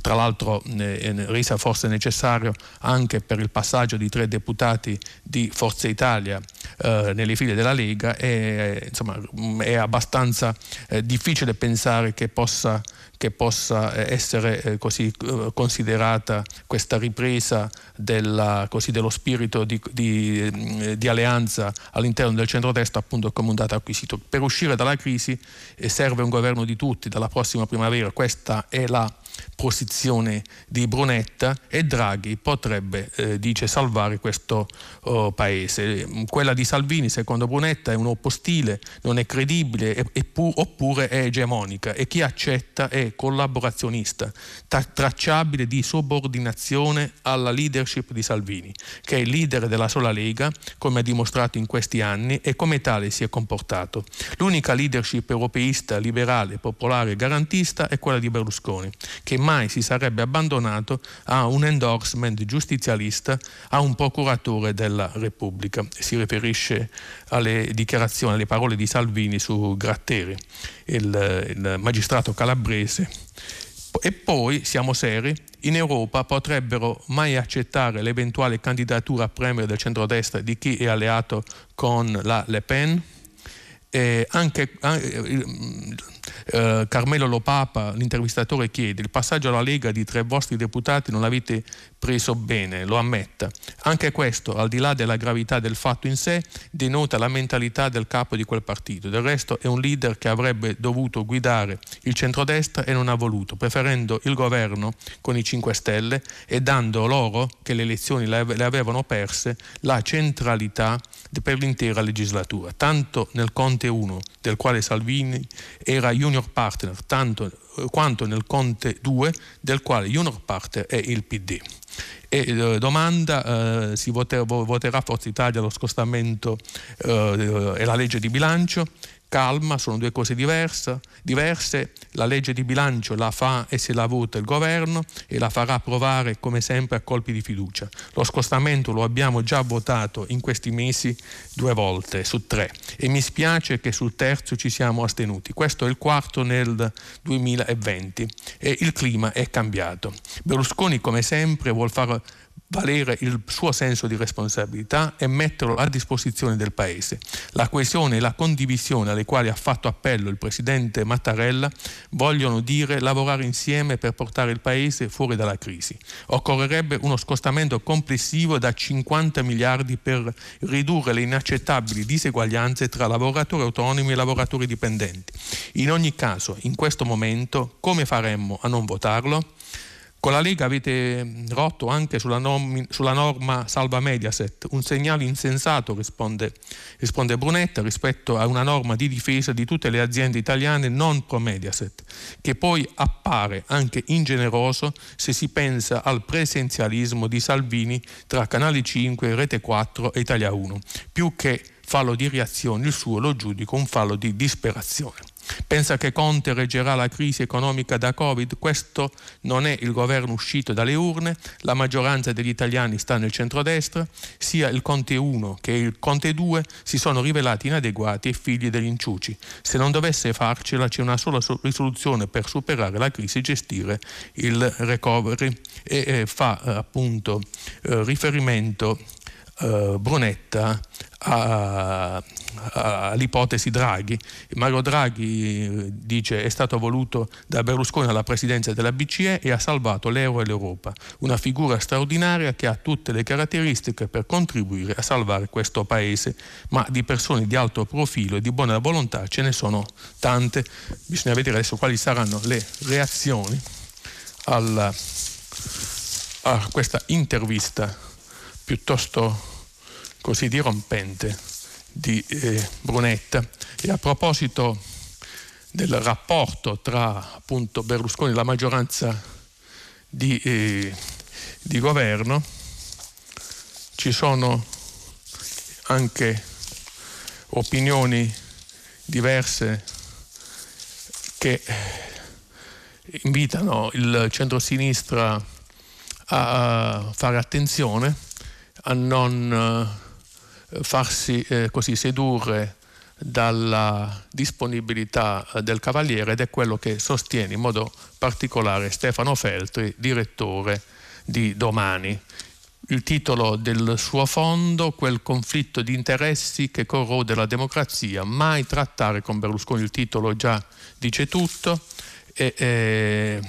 tra l'altro eh, resa forse necessario anche per il passaggio di tre deputati di Forza Italia eh, nelle file della Lega, è, insomma, è abbastanza eh, difficile pensare che possa, che possa eh, essere eh, così eh, considerata questa ripresa della, così, dello spirito di, di, di, alleanza all'interno del centrodestra appunto come un dato acquisito. Per uscire dalla crisi serve un governo di tutti dalla prossima primavera, questa è la posizione di Brunetta e Draghi potrebbe, eh, dice, salvare questo oh, paese. Quella di Salvini, secondo Brunetta, è un ostile, non è credibile è, è pu- oppure è egemonica e chi accetta è collaborazionista, tra- tracciabile di subordinazione alla leadership di Salvini, che è il leader della sola Lega, come ha dimostrato in questi anni e come tale si è comportato. L'unica leadership europeista, liberale, popolare e garantista è quella di Berlusconi, che mai si sarebbe abbandonato a un endorsement giustizialista a un procuratore della Repubblica. Si riferisce alle dichiarazioni, alle parole di Salvini su Gratteri, il, il magistrato calabrese. E poi, siamo seri, in Europa potrebbero mai accettare l'eventuale candidatura a premier del centrodestra di chi è alleato con la Le Pen? Eh, anche, eh, eh, Carmelo Lopapa, l'intervistatore, chiede il passaggio alla Lega di tre vostri deputati non l'avete preso bene, lo ammetta. Anche questo, al di là della gravità del fatto in sé, denota la mentalità del capo di quel partito. Del resto è un leader che avrebbe dovuto guidare il centrodestra e non ha voluto, preferendo il governo con i 5 Stelle e dando loro, che le elezioni le avevano perse, la centralità per l'intera legislatura. Tanto nel Conte 1, del quale Salvini era junior partner, tanto eh, quanto nel Conte 2, del quale junior partner è il PD. E eh, domanda, eh, si voterà, voterà Forza Italia lo scostamento eh, e la legge di bilancio? Calma, sono due cose diverse, diverse. La legge di bilancio la fa e se la vota il governo e la farà approvare come sempre a colpi di fiducia. Lo scostamento lo abbiamo già votato in questi mesi due volte su tre e mi spiace che sul terzo ci siamo astenuti. Questo è il quarto nel 2020 e il clima è cambiato. Berlusconi come sempre vuol far valere il suo senso di responsabilità e metterlo a disposizione del Paese. La coesione e la condivisione alle quali ha fatto appello il Presidente Mattarella vogliono dire lavorare insieme per portare il Paese fuori dalla crisi. Occorrerebbe uno scostamento complessivo da 50 miliardi per ridurre le inaccettabili diseguaglianze tra lavoratori autonomi e lavoratori dipendenti. In ogni caso, in questo momento, come faremmo a non votarlo? Con la Lega avete rotto anche sulla, norma, sulla norma salva Mediaset, un segnale insensato, risponde, risponde, Brunetta, rispetto a una norma di difesa di tutte le aziende italiane non pro Mediaset, che poi appare anche ingeneroso se si pensa al presenzialismo di Salvini tra Canale 5, Rete 4 e Italia 1. Più che fallo di reazione, il suo lo giudico un fallo di disperazione. Pensa che Conte reggerà la crisi economica da Covid? Questo non è il governo uscito dalle urne, la maggioranza degli italiani sta nel centrodestra, sia il Conte 1 che il Conte 2 si sono rivelati inadeguati e figli degli inciuci. Se non dovesse farcela c'è una sola risoluzione per superare la crisi e gestire il recovery e eh, fa appunto eh, riferimento eh, Brunetta all'ipotesi Draghi. Mario Draghi eh, dice è stato voluto da Berlusconi alla presidenza della BCE e ha salvato l'euro e l'Europa, una figura straordinaria che ha tutte le caratteristiche per contribuire a salvare questo paese, ma di persone di alto profilo e di buona volontà ce ne sono tante, bisogna vedere adesso quali saranno le reazioni alla, a questa intervista piuttosto così dirompente di eh, Brunetta. E a proposito del rapporto tra appunto Berlusconi e la maggioranza di, eh, di governo, ci sono anche opinioni diverse che invitano il centrosinistra a fare attenzione, a non farsi eh, così sedurre dalla disponibilità eh, del Cavaliere ed è quello che sostiene in modo particolare Stefano Feltri, direttore di Domani. Il titolo del suo fondo, quel conflitto di interessi che corrode la democrazia, mai trattare con Berlusconi, il titolo già dice tutto. E, e,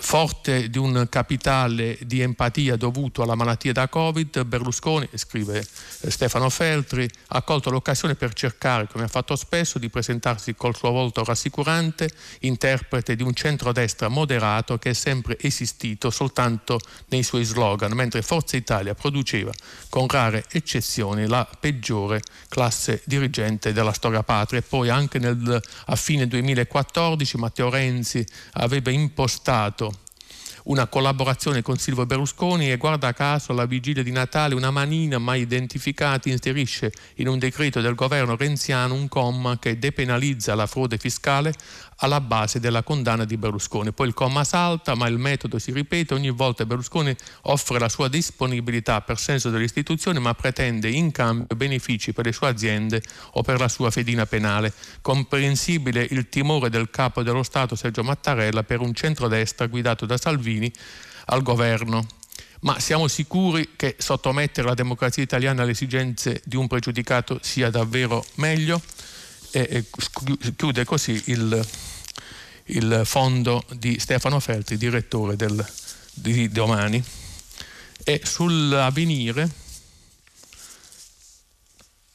forte di un capitale di empatia dovuto alla malattia da Covid, Berlusconi, scrive Stefano Feltri, ha colto l'occasione per cercare, come ha fatto spesso, di presentarsi col suo volto rassicurante, interprete di un centrodestra moderato che è sempre esistito soltanto nei suoi slogan, mentre Forza Italia produceva, con rare eccezioni, la peggiore classe dirigente della storia patria. E poi anche nel, a fine 2014 Matteo Renzi aveva impostato una collaborazione con Silvio Berlusconi e guarda caso alla vigilia di Natale una manina mai identificata inserisce in un decreto del governo renziano un comma che depenalizza la frode fiscale alla base della condanna di Berlusconi. Poi il comma salta, ma il metodo si ripete, ogni volta Berlusconi offre la sua disponibilità per senso delle istituzioni, ma pretende in cambio benefici per le sue aziende o per la sua fedina penale. Comprensibile il timore del capo dello Stato Sergio Mattarella per un centrodestra guidato da Salvini al governo ma siamo sicuri che sottomettere la democrazia italiana alle esigenze di un pregiudicato sia davvero meglio? E chiude così il, il fondo di Stefano Feltri, direttore del, di Domani. E sull'avvenire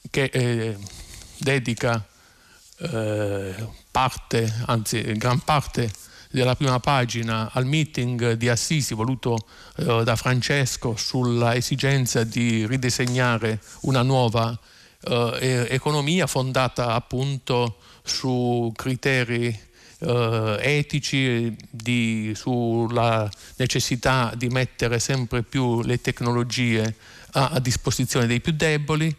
che eh, dedica eh, parte, anzi gran parte della prima pagina al meeting di Assisi voluto eh, da Francesco sulla esigenza di ridisegnare una nuova eh, economia fondata appunto su criteri Uh, etici, di, sulla necessità di mettere sempre più le tecnologie a, a, disposizione dei più deboli.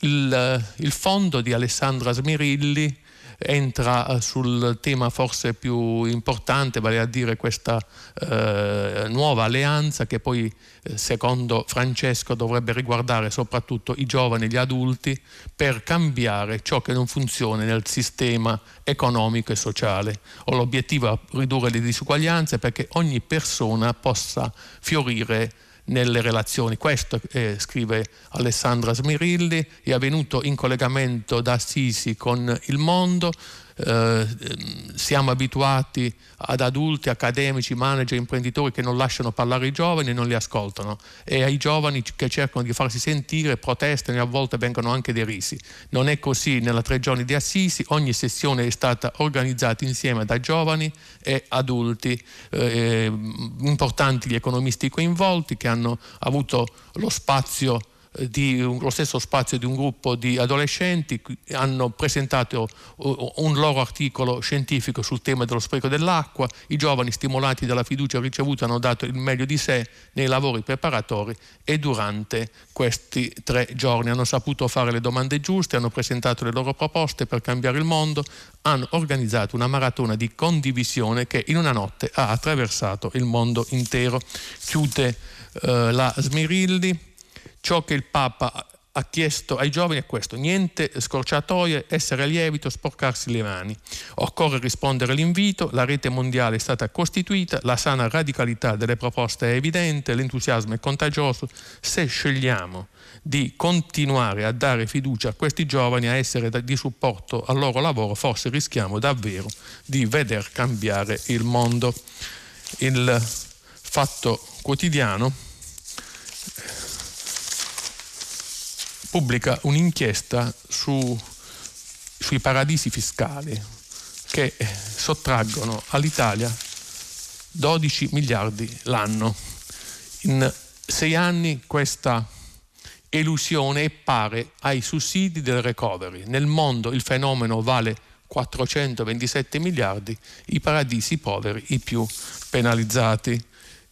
Il, il fondo di Alessandra Smirilli entra eh, sul tema forse più importante, vale a dire questa eh, nuova alleanza che poi eh, secondo Francesco dovrebbe riguardare soprattutto i giovani e gli adulti per cambiare ciò che non funziona nel sistema economico e sociale. Ho l'obiettivo di ridurre le disuguaglianze perché ogni persona possa fiorire nelle relazioni. Questo eh, scrive Alessandra Smirilli, è avvenuto in collegamento da Assisi con il mondo, eh, siamo abituati ad adulti, accademici, manager, imprenditori che non lasciano parlare i giovani e non li ascoltano e ai giovani che cercano di farsi sentire protestano e a volte vengono anche derisi. Non è così nella tre giorni di Assisi, ogni sessione è stata organizzata insieme da giovani e adulti, eh, importanti gli economisti coinvolti che hanno avuto lo spazio di lo stesso spazio di un gruppo di adolescenti, hanno presentato un loro articolo scientifico sul tema dello spreco dell'acqua, i giovani stimolati dalla fiducia ricevuta hanno dato il meglio di sé nei lavori preparatori e durante questi tre giorni. Hanno saputo fare le domande giuste, hanno presentato le loro proposte per cambiare il mondo, hanno organizzato una maratona di condivisione che in una notte ha attraversato il mondo intero. Chiude eh, la Smirilli ciò che il Papa ha chiesto ai giovani è questo, niente scorciatoie, essere lievito, sporcarsi le mani. Occorre rispondere all'invito, la rete mondiale è stata costituita, la sana radicalità delle proposte è evidente, l'entusiasmo è contagioso. Se scegliamo di continuare a dare fiducia a questi giovani, a essere di supporto al loro lavoro, forse rischiamo davvero di veder cambiare il mondo. Il fatto quotidiano pubblica un'inchiesta su, sui paradisi fiscali che sottraggono all'Italia 12 miliardi l'anno. In sei anni questa elusione è pare ai sussidi del recovery. Nel mondo il fenomeno vale 427 miliardi, i paradisi poveri i più penalizzati.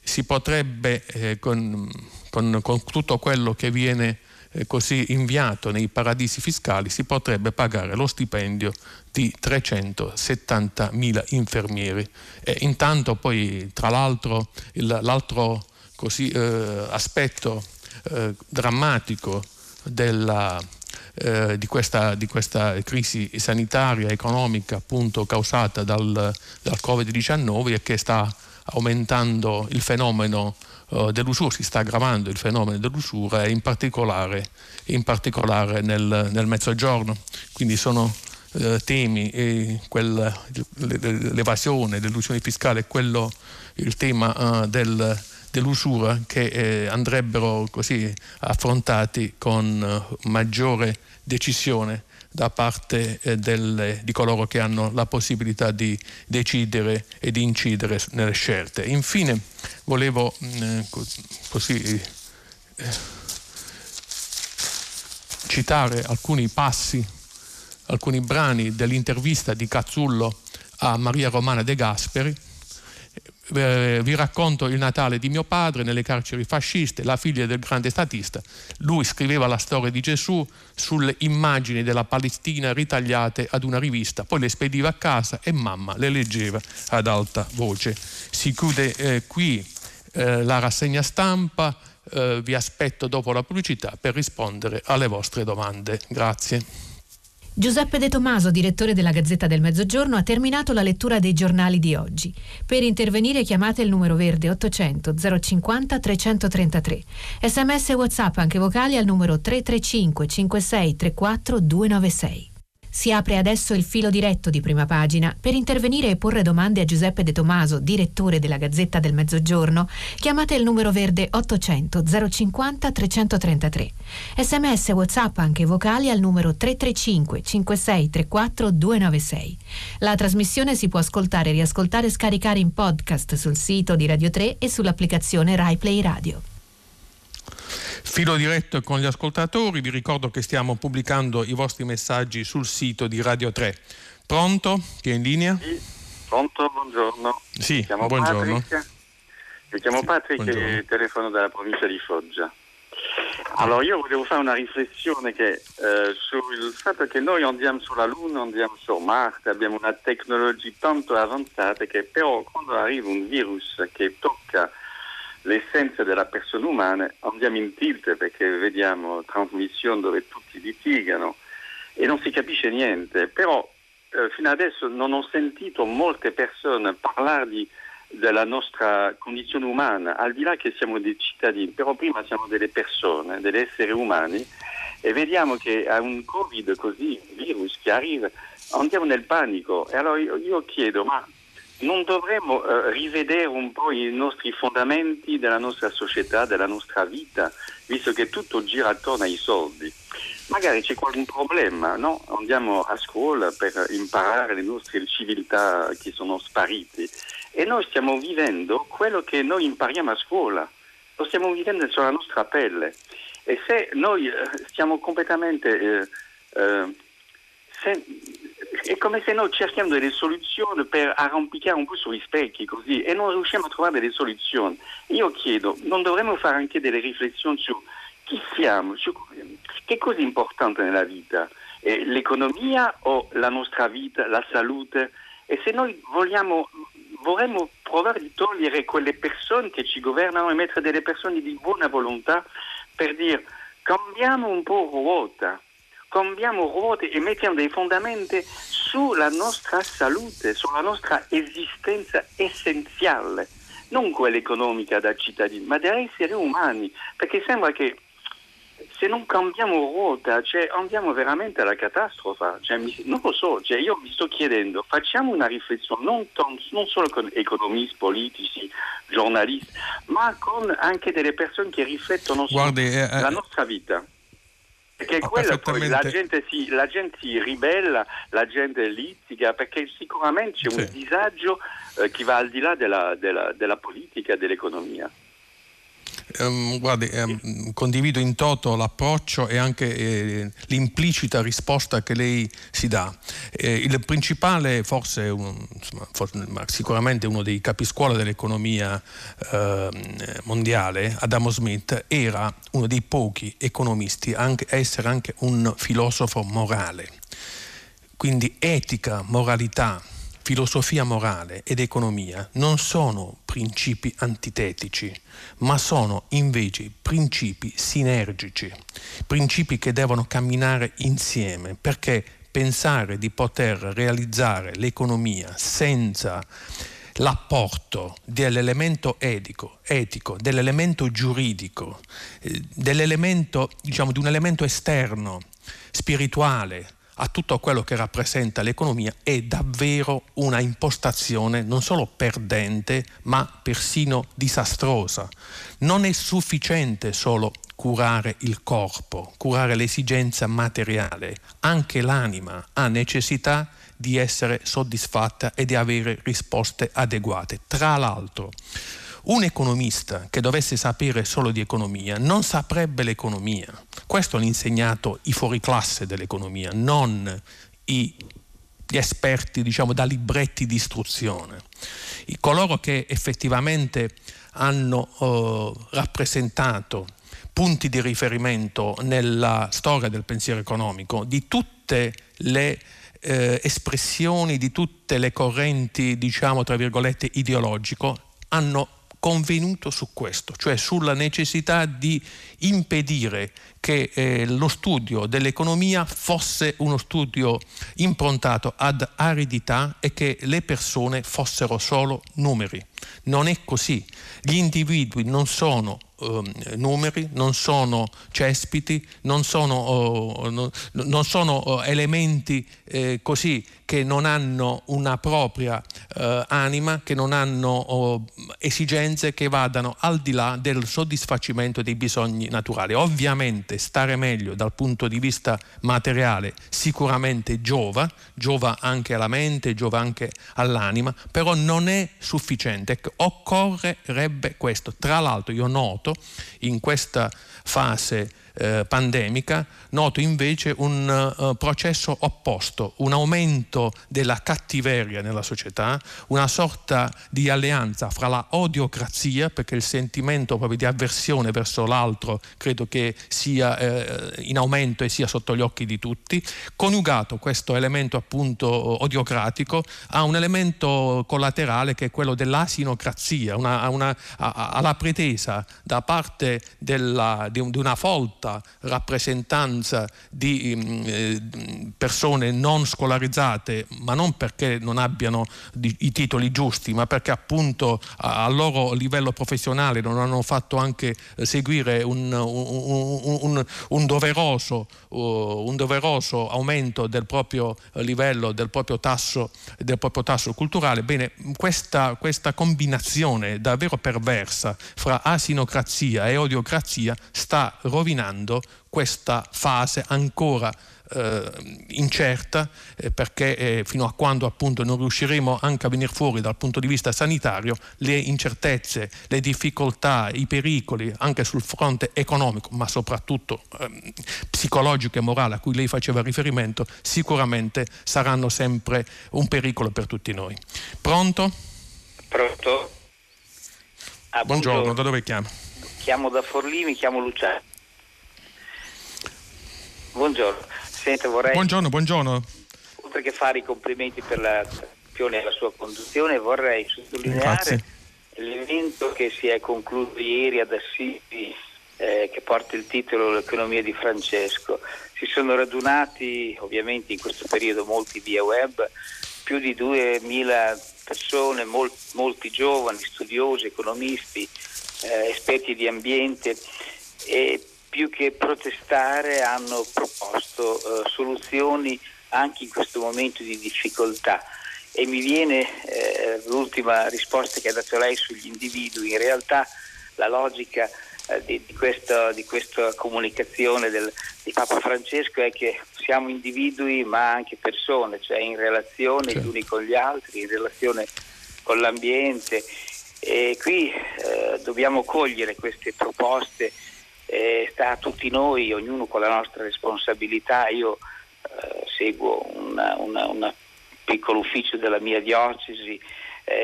Si potrebbe, eh, con, con, con tutto quello che viene eh, così inviato nei paradisi fiscali si potrebbe pagare lo stipendio di 370.000 infermieri. E intanto poi tra l'altro il, l'altro così, eh, aspetto eh, drammatico della, eh, di, questa, di, questa, crisi sanitaria economica appunto causata dal, dal Covid-19 è che sta aumentando il fenomeno uh, dell'usura, si sta aggravando il fenomeno dell'usura in particolare, in particolare nel, nel, mezzogiorno. Quindi sono uh, temi, eh, quel, l'evasione, l'illusione fiscale, quello, il tema uh, del, dell'usura che eh, andrebbero così affrontati con maggiore decisione da parte eh, del, di coloro che hanno la possibilità di decidere e di incidere nelle scelte. Infine volevo mm, così eh, citare alcuni passi, alcuni brani dell'intervista di Cazzullo a Maria Romana De Gasperi eh, vi racconto il Natale di mio padre nelle carceri fasciste, la figlia del grande statista. Lui scriveva la storia di Gesù sulle immagini della Palestina ritagliate ad una rivista, poi le spediva a casa e mamma le leggeva ad alta voce. Si chiude eh, qui eh, la rassegna stampa, eh, vi aspetto dopo la pubblicità per rispondere alle vostre domande. Grazie. Giuseppe De Tomaso, direttore della Gazzetta del Mezzogiorno, ha terminato la lettura dei giornali di oggi. Per intervenire chiamate il numero verde 800 050 333. Sms e WhatsApp anche vocali al numero 335 56 34 296. Si apre adesso il filo diretto di prima pagina. Per intervenire e porre domande a Giuseppe De Tomaso, direttore della Gazzetta del Mezzogiorno, chiamate il numero verde 800 050 333. Sms WhatsApp anche vocali al numero 335 5634 296. La trasmissione si può ascoltare, riascoltare e scaricare in podcast sul sito di Radio 3 e sull'applicazione RaiPlay Radio. Filo diretto con gli ascoltatori, vi ricordo che stiamo pubblicando i vostri messaggi sul sito di Radio 3. Pronto? Chi è in linea? Sì, pronto, buongiorno. Sì, mi chiamo buongiorno. Patrick. Mi chiamo Patrick buongiorno. e telefono dalla provincia di Foggia. Allora io volevo fare una riflessione che, eh, sul fatto che noi andiamo sulla Luna, andiamo su Marte, abbiamo una tecnologia tanto avanzata che però quando arriva un virus che tocca l'essenza della persona umana andiamo in tilt perché vediamo trasmissioni dove tutti litigano e non si capisce niente, però eh, fino adesso non ho sentito molte persone parlare di della nostra condizione umana, al di là che siamo dei cittadini, però prima siamo delle persone, degli esseri umani e vediamo che a un Covid così, virus che arriva, andiamo nel panico. E allora io, io chiedo, ma non dovremmo eh, rivedere un po' i nostri fondamenti della nostra società, della nostra vita, visto che tutto gira attorno ai soldi? Magari c'è qualche problema, no? Andiamo a scuola per imparare le nostre civiltà che sono sparite e noi stiamo vivendo quello che noi impariamo a scuola, lo stiamo vivendo sulla nostra pelle e se noi eh, stiamo completamente... Eh, eh, se, è come se noi cerchiamo delle soluzioni per arrampicare un po' sugli specchi così e non riusciamo a trovare delle soluzioni. Io chiedo, non dovremmo fare anche delle riflessioni su chi siamo, su che cosa è importante nella vita? Eh, l'economia o la nostra vita, la salute? E se noi vogliamo vorremmo provare di togliere quelle persone che ci governano e mettere delle persone di buona volontà per dire cambiamo un po' ruota, cambiamo ruote e mettiamo dei fondamenti sulla nostra salute, sulla nostra esistenza essenziale, non quella economica da cittadini, ma da esseri umani, perché sembra che se non cambiamo ruota, cioè, andiamo veramente alla catastrofe. Cioè, mi, non lo so, cioè, io mi sto chiedendo, facciamo una riflessione non, non, solo con economisti, politici, giornalisti, ma con anche delle persone che riflettono Guardi, sulla eh, nostra vita. Perché ah, quello poi la gente, si, la gente, si, ribella, la gente litiga, perché sicuramente c'è un disagio eh, che va al di là della, della, della politica e dell'economia. Um, guardi, um, condivido in toto l'approccio e anche eh, l'implicita risposta che lei si dà. Eh, il principale, forse, un, insomma, forse, sicuramente uno dei capiscuola dell'economia eh, mondiale, Adamo Smith, era uno dei pochi economisti a essere anche un filosofo morale. Quindi etica, moralità, filosofia morale ed economia non sono principi antitetici, ma sono invece principi sinergici, principi che devono camminare insieme, perché pensare di poter realizzare l'economia senza l'apporto dell'elemento etico, etico dell'elemento giuridico, eh, dell'elemento, diciamo, di un elemento esterno, spirituale, a tutto quello che rappresenta l'economia è davvero una impostazione non solo perdente ma persino disastrosa. Non è sufficiente solo curare il corpo, curare l'esigenza materiale, anche l'anima ha necessità di essere soddisfatta e di avere risposte adeguate. Tra l'altro, un economista che dovesse sapere solo di economia non saprebbe l'economia. Questo hanno insegnato i fuoriclasse dell'economia, non i, gli esperti diciamo, da libretti di istruzione. I, coloro che effettivamente hanno eh, rappresentato punti di riferimento nella storia del pensiero economico di tutte le eh, espressioni, di tutte le correnti, diciamo, tra virgolette, ideologico, hanno convenuto su questo, cioè sulla necessità di impedire che eh, lo studio dell'economia fosse uno studio improntato ad aridità e che le persone fossero solo numeri. Non è così. Gli individui non sono eh, numeri, non sono cespiti, non sono, oh, no, non sono oh, elementi eh, così che non hanno una propria eh, anima, che non hanno oh, esigenze che vadano al di là del soddisfacimento dei bisogni naturali. Ovviamente stare meglio dal punto di vista materiale sicuramente giova, giova anche alla mente, giova anche all'anima, però non è sufficiente. Ecco, occorrerebbe questo. Tra l'altro io noto in questa fase eh, pandemica, noto invece un uh, processo opposto, un aumento della cattiveria nella società, una sorta di alleanza fra la odiocrazia, perché il sentimento proprio di avversione verso l'altro credo che sia eh, in aumento e sia sotto gli occhi di tutti, coniugato questo elemento appunto odiocratico a un elemento collaterale che è quello dell'asinocrazia, una, una, alla pretesa da parte della, di, di una folta rappresentanza di mm, eh, persone non scolarizzate, ma non perché non abbiano di, i titoli giusti, ma perché appunto al loro livello professionale non hanno fatto anche seguire un, un, un, doveroso, uh, doveroso aumento del proprio livello, del proprio tasso, del proprio tasso culturale. Bene, questa, questa combinazione davvero perversa fra asinocrazia e odiocrazia sta rovinando questa fase ancora eh, incerta eh, perché eh, fino a quando appunto non riusciremo anche a venire fuori dal punto di vista sanitario le incertezze, le difficoltà, i pericoli anche sul fronte economico ma soprattutto ehm, psicologico e morale a cui lei faceva riferimento sicuramente saranno sempre un pericolo per tutti noi. Pronto? Pronto? Ah, buongiorno, da dove chiama? Chiamo da Forlì, mi chiamo Luciano. Buongiorno. Senta, vorrei... Buongiorno, buongiorno. Oltre che fare i complimenti per la e la sua conduzione, vorrei sottolineare Grazie. l'evento che si è concluso ieri ad Assisi, eh, che porta il titolo L'economia di Francesco. Si sono radunati, ovviamente in questo periodo, molti via web, più di 2000 persone, mol- molti giovani, studiosi, economisti, eh, esperti di ambiente e più che protestare hanno proposto eh, soluzioni anche in questo momento di difficoltà. E mi viene eh, l'ultima risposta che ha dato lei sugli individui, in realtà la logica eh, di, di, questo, di, questa comunicazione del, di Papa Francesco è che siamo individui ma anche persone, cioè in relazione gli uni con gli altri, in relazione con l'ambiente e qui eh, dobbiamo cogliere queste proposte eh, sta a tutti noi, ognuno con la nostra responsabilità. Io eh, seguo un piccolo ufficio della mia diocesi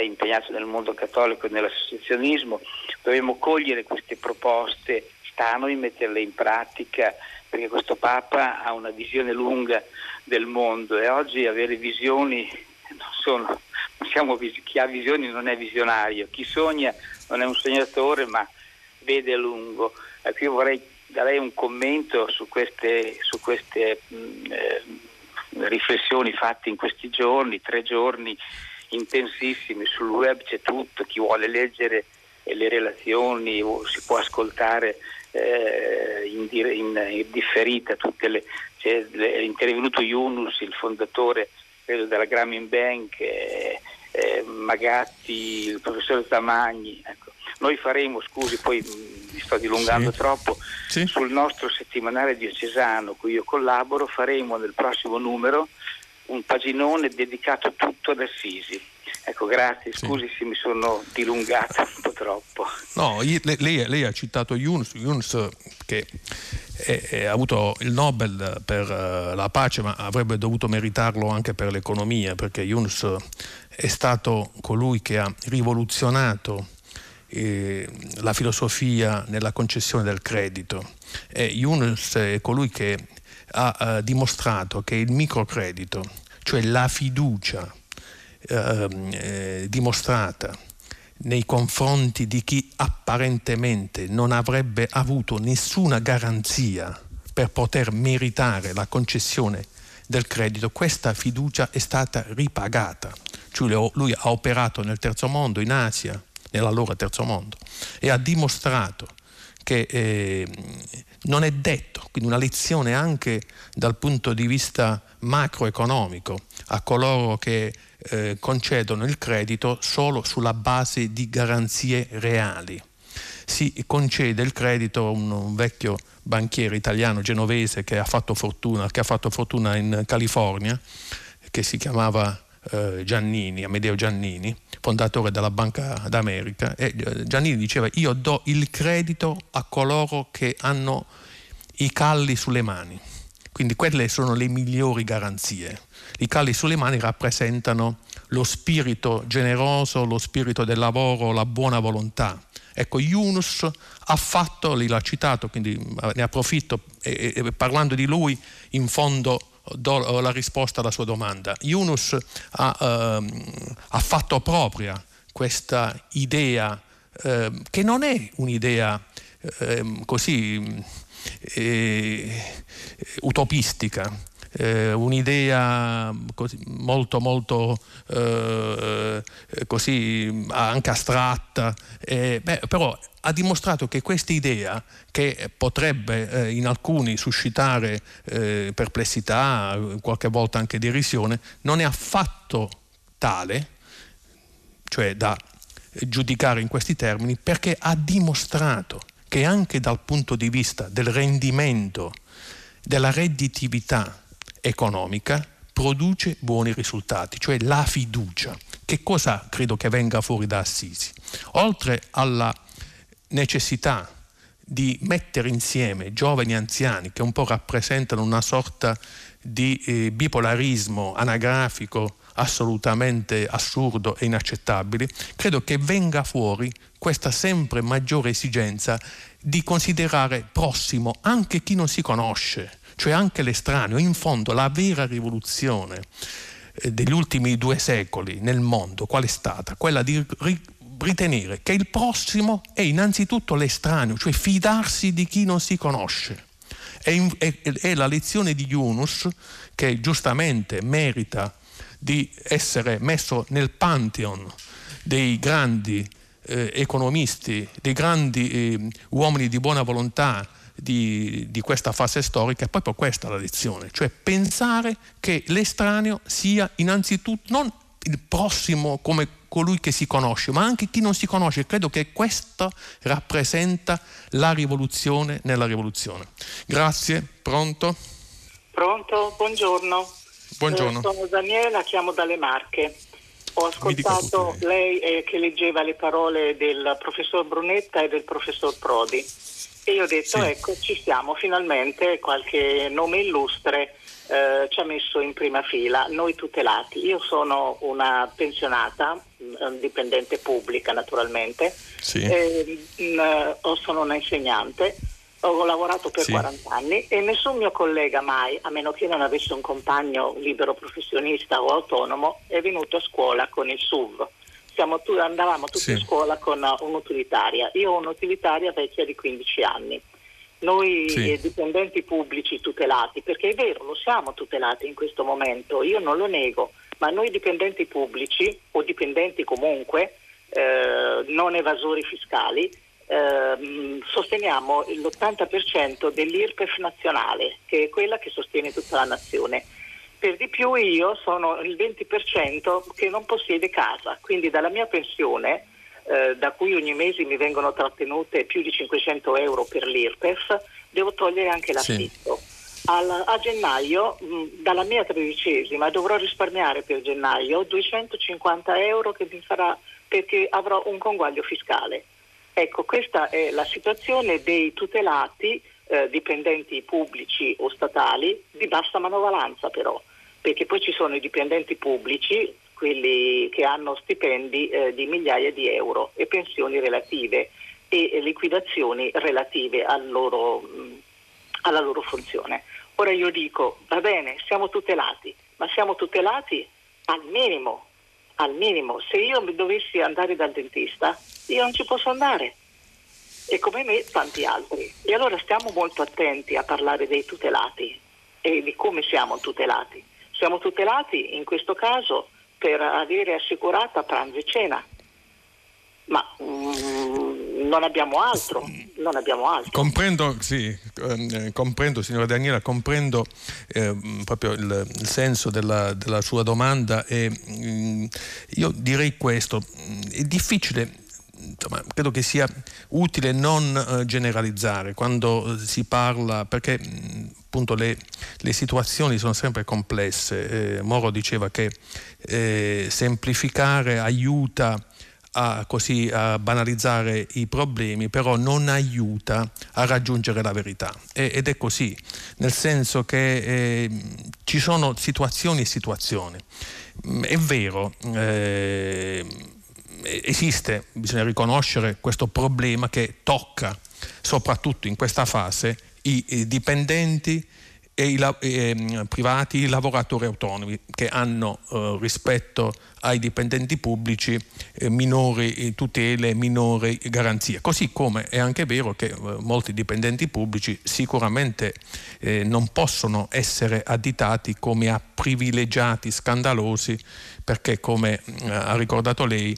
impegnato nel mondo cattolico e nell'associazionismo. Dobbiamo cogliere queste proposte, sta a noi metterle in pratica perché questo Papa ha una visione lunga del mondo e oggi avere visioni non sono, non siamo, chi ha visioni non è visionario, chi sogna non è un sognatore ma vede a lungo. Ecco, io vorrei dare un commento su queste, su queste mh, mm, eh, riflessioni fatte in questi giorni, tre giorni intensissimi, sul web c'è tutto, chi vuole leggere le relazioni si può ascoltare eh, in, in, in, differita tutte le, è intervenuto Yunus, il fondatore della Grameen Bank, eh, eh, Magatti, il professore Tamagni, ecco. Noi faremo, scusi, poi mi sto dilungando sì. troppo, sì. sul nostro settimanale diocesano, cui io collaboro, faremo nel prossimo numero un paginone dedicato tutto ad Assisi. Ecco, grazie, scusi sì. se mi sono dilungato un po' troppo. No, lei, lei ha citato Yunus, Yunus che ha avuto il Nobel per eh, la pace, ma avrebbe dovuto meritarlo anche per l'economia, perché Yunus è stato colui che ha rivoluzionato eh, la filosofia nella concessione del credito. E Yunus è colui che ha eh, dimostrato che il microcredito, cioè la fiducia ehm, eh, dimostrata nei confronti di chi apparentemente non avrebbe avuto nessuna garanzia per poter meritare la concessione del credito, questa fiducia è stata ripagata. Cioè lui ha operato nel terzo mondo, in Asia, nell'allora terzo mondo, e ha dimostrato che eh, non è detto, quindi una lezione anche dal punto di vista macroeconomico a coloro che eh, concedono il credito solo sulla base di garanzie reali. Si concede il credito a un, vecchio banchiere italiano genovese che ha fatto fortuna, ha fatto fortuna in California, che si chiamava eh, Giannini, Amedeo Giannini, fondatore della Banca d'America, e eh, Giannini diceva io do il credito a coloro che hanno i calli sulle mani. Quindi quelle sono le migliori garanzie. I calli sulle mani rappresentano lo spirito generoso, lo spirito del lavoro, la buona volontà. Ecco, Yunus ha fatto, lei l'ha citato, quindi ne approfitto e, e parlando di lui, in fondo do la risposta alla sua domanda. Yunus ha, ehm, ha fatto propria questa idea eh, che non è un'idea eh, così eh, utopistica, eh, un'idea molto molto eh, così anche astratta, eh, beh, però ha dimostrato che questa idea, che potrebbe eh, in alcuni suscitare eh, perplessità, qualche volta anche derisione, non è affatto tale, cioè da giudicare in questi termini, perché ha dimostrato che anche dal punto di vista del rendimento, della redditività economica, produce buoni risultati, cioè la fiducia. Che cosa credo che venga fuori da Assisi? Oltre alla necessità di mettere insieme giovani e anziani che un po' rappresentano una sorta di eh, bipolarismo anagrafico assolutamente assurdo e inaccettabile, credo che venga fuori questa sempre maggiore esigenza di considerare prossimo anche chi non si conosce, cioè anche l'estraneo. In fondo la vera rivoluzione eh, degli ultimi due secoli nel mondo qual è stata? Quella di ritenere che il prossimo è innanzitutto l'estraneo, cioè fidarsi di chi non si conosce. È, è, è la lezione di Yunus che giustamente merita di essere messo nel pantheon dei grandi eh, economisti, dei grandi eh, uomini di buona volontà di, di, questa fase storica, è proprio questa la lezione, cioè pensare che l'estraneo sia innanzitutto non il prossimo come colui che si conosce, ma anche chi non si conosce. Credo che questo rappresenta la rivoluzione nella rivoluzione. Grazie, pronto? Pronto, buongiorno. Buongiorno. Eh, sono Daniela, chiamo dalle Marche. Ho ascoltato lei eh, che leggeva le parole del professor Brunetta e del professor Prodi e io ho detto sì. ecco ci siamo finalmente, qualche nome illustre eh, ci ha messo in prima fila, noi tutelati. Io sono una pensionata, mm, dipendente pubblica naturalmente, sì. eh, mh, sono una insegnante ho lavorato per sì. 40 anni e nessun mio collega mai, a meno che non avesse un compagno libero professionista o autonomo, è venuto a scuola con il SUV. Siamo, andavamo tutti sì. a scuola con un'utilitaria. Io ho un'utilitaria vecchia di 15 anni. Noi sì. dipendenti pubblici tutelati, perché è vero, lo siamo tutelati in questo momento, io non lo nego, ma noi dipendenti pubblici o dipendenti comunque, eh, non evasori fiscali, ehm, sosteniamo l'80% dell'IRPEF nazionale, che è quella che sostiene tutta la nazione. Per di più io sono il 20% che non possiede casa, quindi dalla mia pensione, eh, da cui ogni mese mi vengono trattenute più di 500 euro per l'IRPEF, devo togliere anche l'affitto. Sì. Al, a gennaio, mh, dalla mia tredicesima, dovrò risparmiare per gennaio 250 euro che mi farà perché avrò un conguaglio fiscale. Ecco, questa è la situazione dei tutelati eh, dipendenti pubblici o statali di bassa manovalanza però, perché poi ci sono i dipendenti pubblici, quelli che hanno stipendi eh, di migliaia di euro e pensioni relative e, liquidazioni relative al loro, mh, alla loro funzione. Ora io dico, va bene, siamo tutelati, ma siamo tutelati al minimo, al minimo. Se io dovessi andare dal dentista, io non ci posso andare. E come me tanti altri. E allora stiamo molto attenti a parlare dei tutelati e di come siamo tutelati. Siamo tutelati in questo caso per avere assicurata pranzo e cena, ma mm, non abbiamo altro. Non abbiamo altro. Comprendo, sì, eh, comprendo signora Daniela, comprendo eh, proprio il, il senso della, della, sua domanda e mh, mm, io direi questo, è difficile insomma, credo che sia utile non eh, generalizzare quando eh, si parla, perché mh, appunto le, le, situazioni sono sempre complesse. Eh, Moro diceva che eh, semplificare aiuta a, così, a banalizzare i problemi, però non aiuta a raggiungere la verità. E, ed è così, nel senso che eh, ci sono situazioni e situazioni. Mm, è vero, eh, esiste, bisogna riconoscere questo problema che tocca soprattutto in questa fase i, i dipendenti e i, eh, privati, i lavoratori autonomi che hanno eh, rispetto ai dipendenti pubblici eh, minori tutele, minori garanzie. Così come è anche vero che eh, molti dipendenti pubblici sicuramente eh, non possono essere additati come a privilegiati scandalosi perché come eh, ha ricordato lei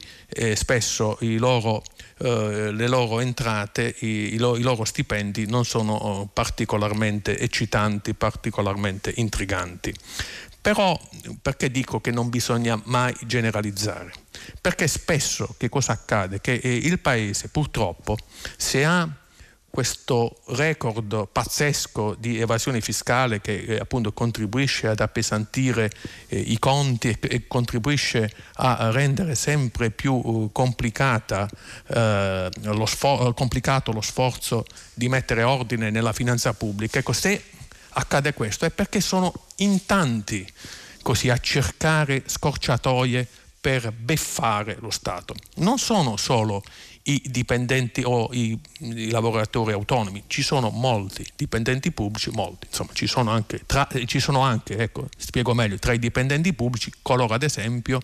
spesso i loro eh, le loro entrate, i, i, lo, i, loro stipendi non sono oh, particolarmente eccitanti, particolarmente intriganti. Però perché dico che non bisogna mai generalizzare? Perché spesso che cosa accade? Che eh, il paese purtroppo se ha questo record pazzesco di evasione fiscale che eh, appunto contribuisce ad appesantire eh, i conti e, e, contribuisce a rendere sempre più complicata, eh, lo sfor- complicato lo sforzo di mettere ordine nella finanza pubblica. Ecco, se accade questo è perché sono in tanti così a cercare scorciatoie per beffare lo Stato. Non sono solo i dipendenti o i, i, lavoratori autonomi, ci sono molti dipendenti pubblici, molti, insomma ci sono anche, tra, ci sono anche ecco, spiego meglio, tra i dipendenti pubblici coloro ad esempio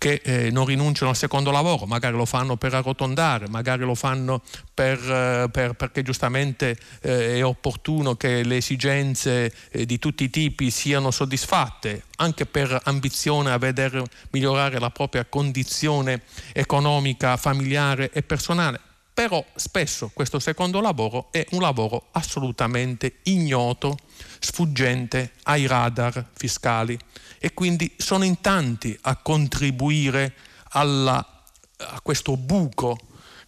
che eh, non rinunciano al secondo lavoro, magari lo fanno per arrotondare, magari lo fanno per, eh, per, perché giustamente eh, è opportuno che le esigenze eh, di tutti i tipi siano soddisfatte, anche per ambizione a vedere migliorare la propria condizione economica, familiare e personale. Però spesso questo secondo lavoro è un lavoro assolutamente ignoto, sfuggente ai radar fiscali e quindi sono in tanti a contribuire alla, a questo buco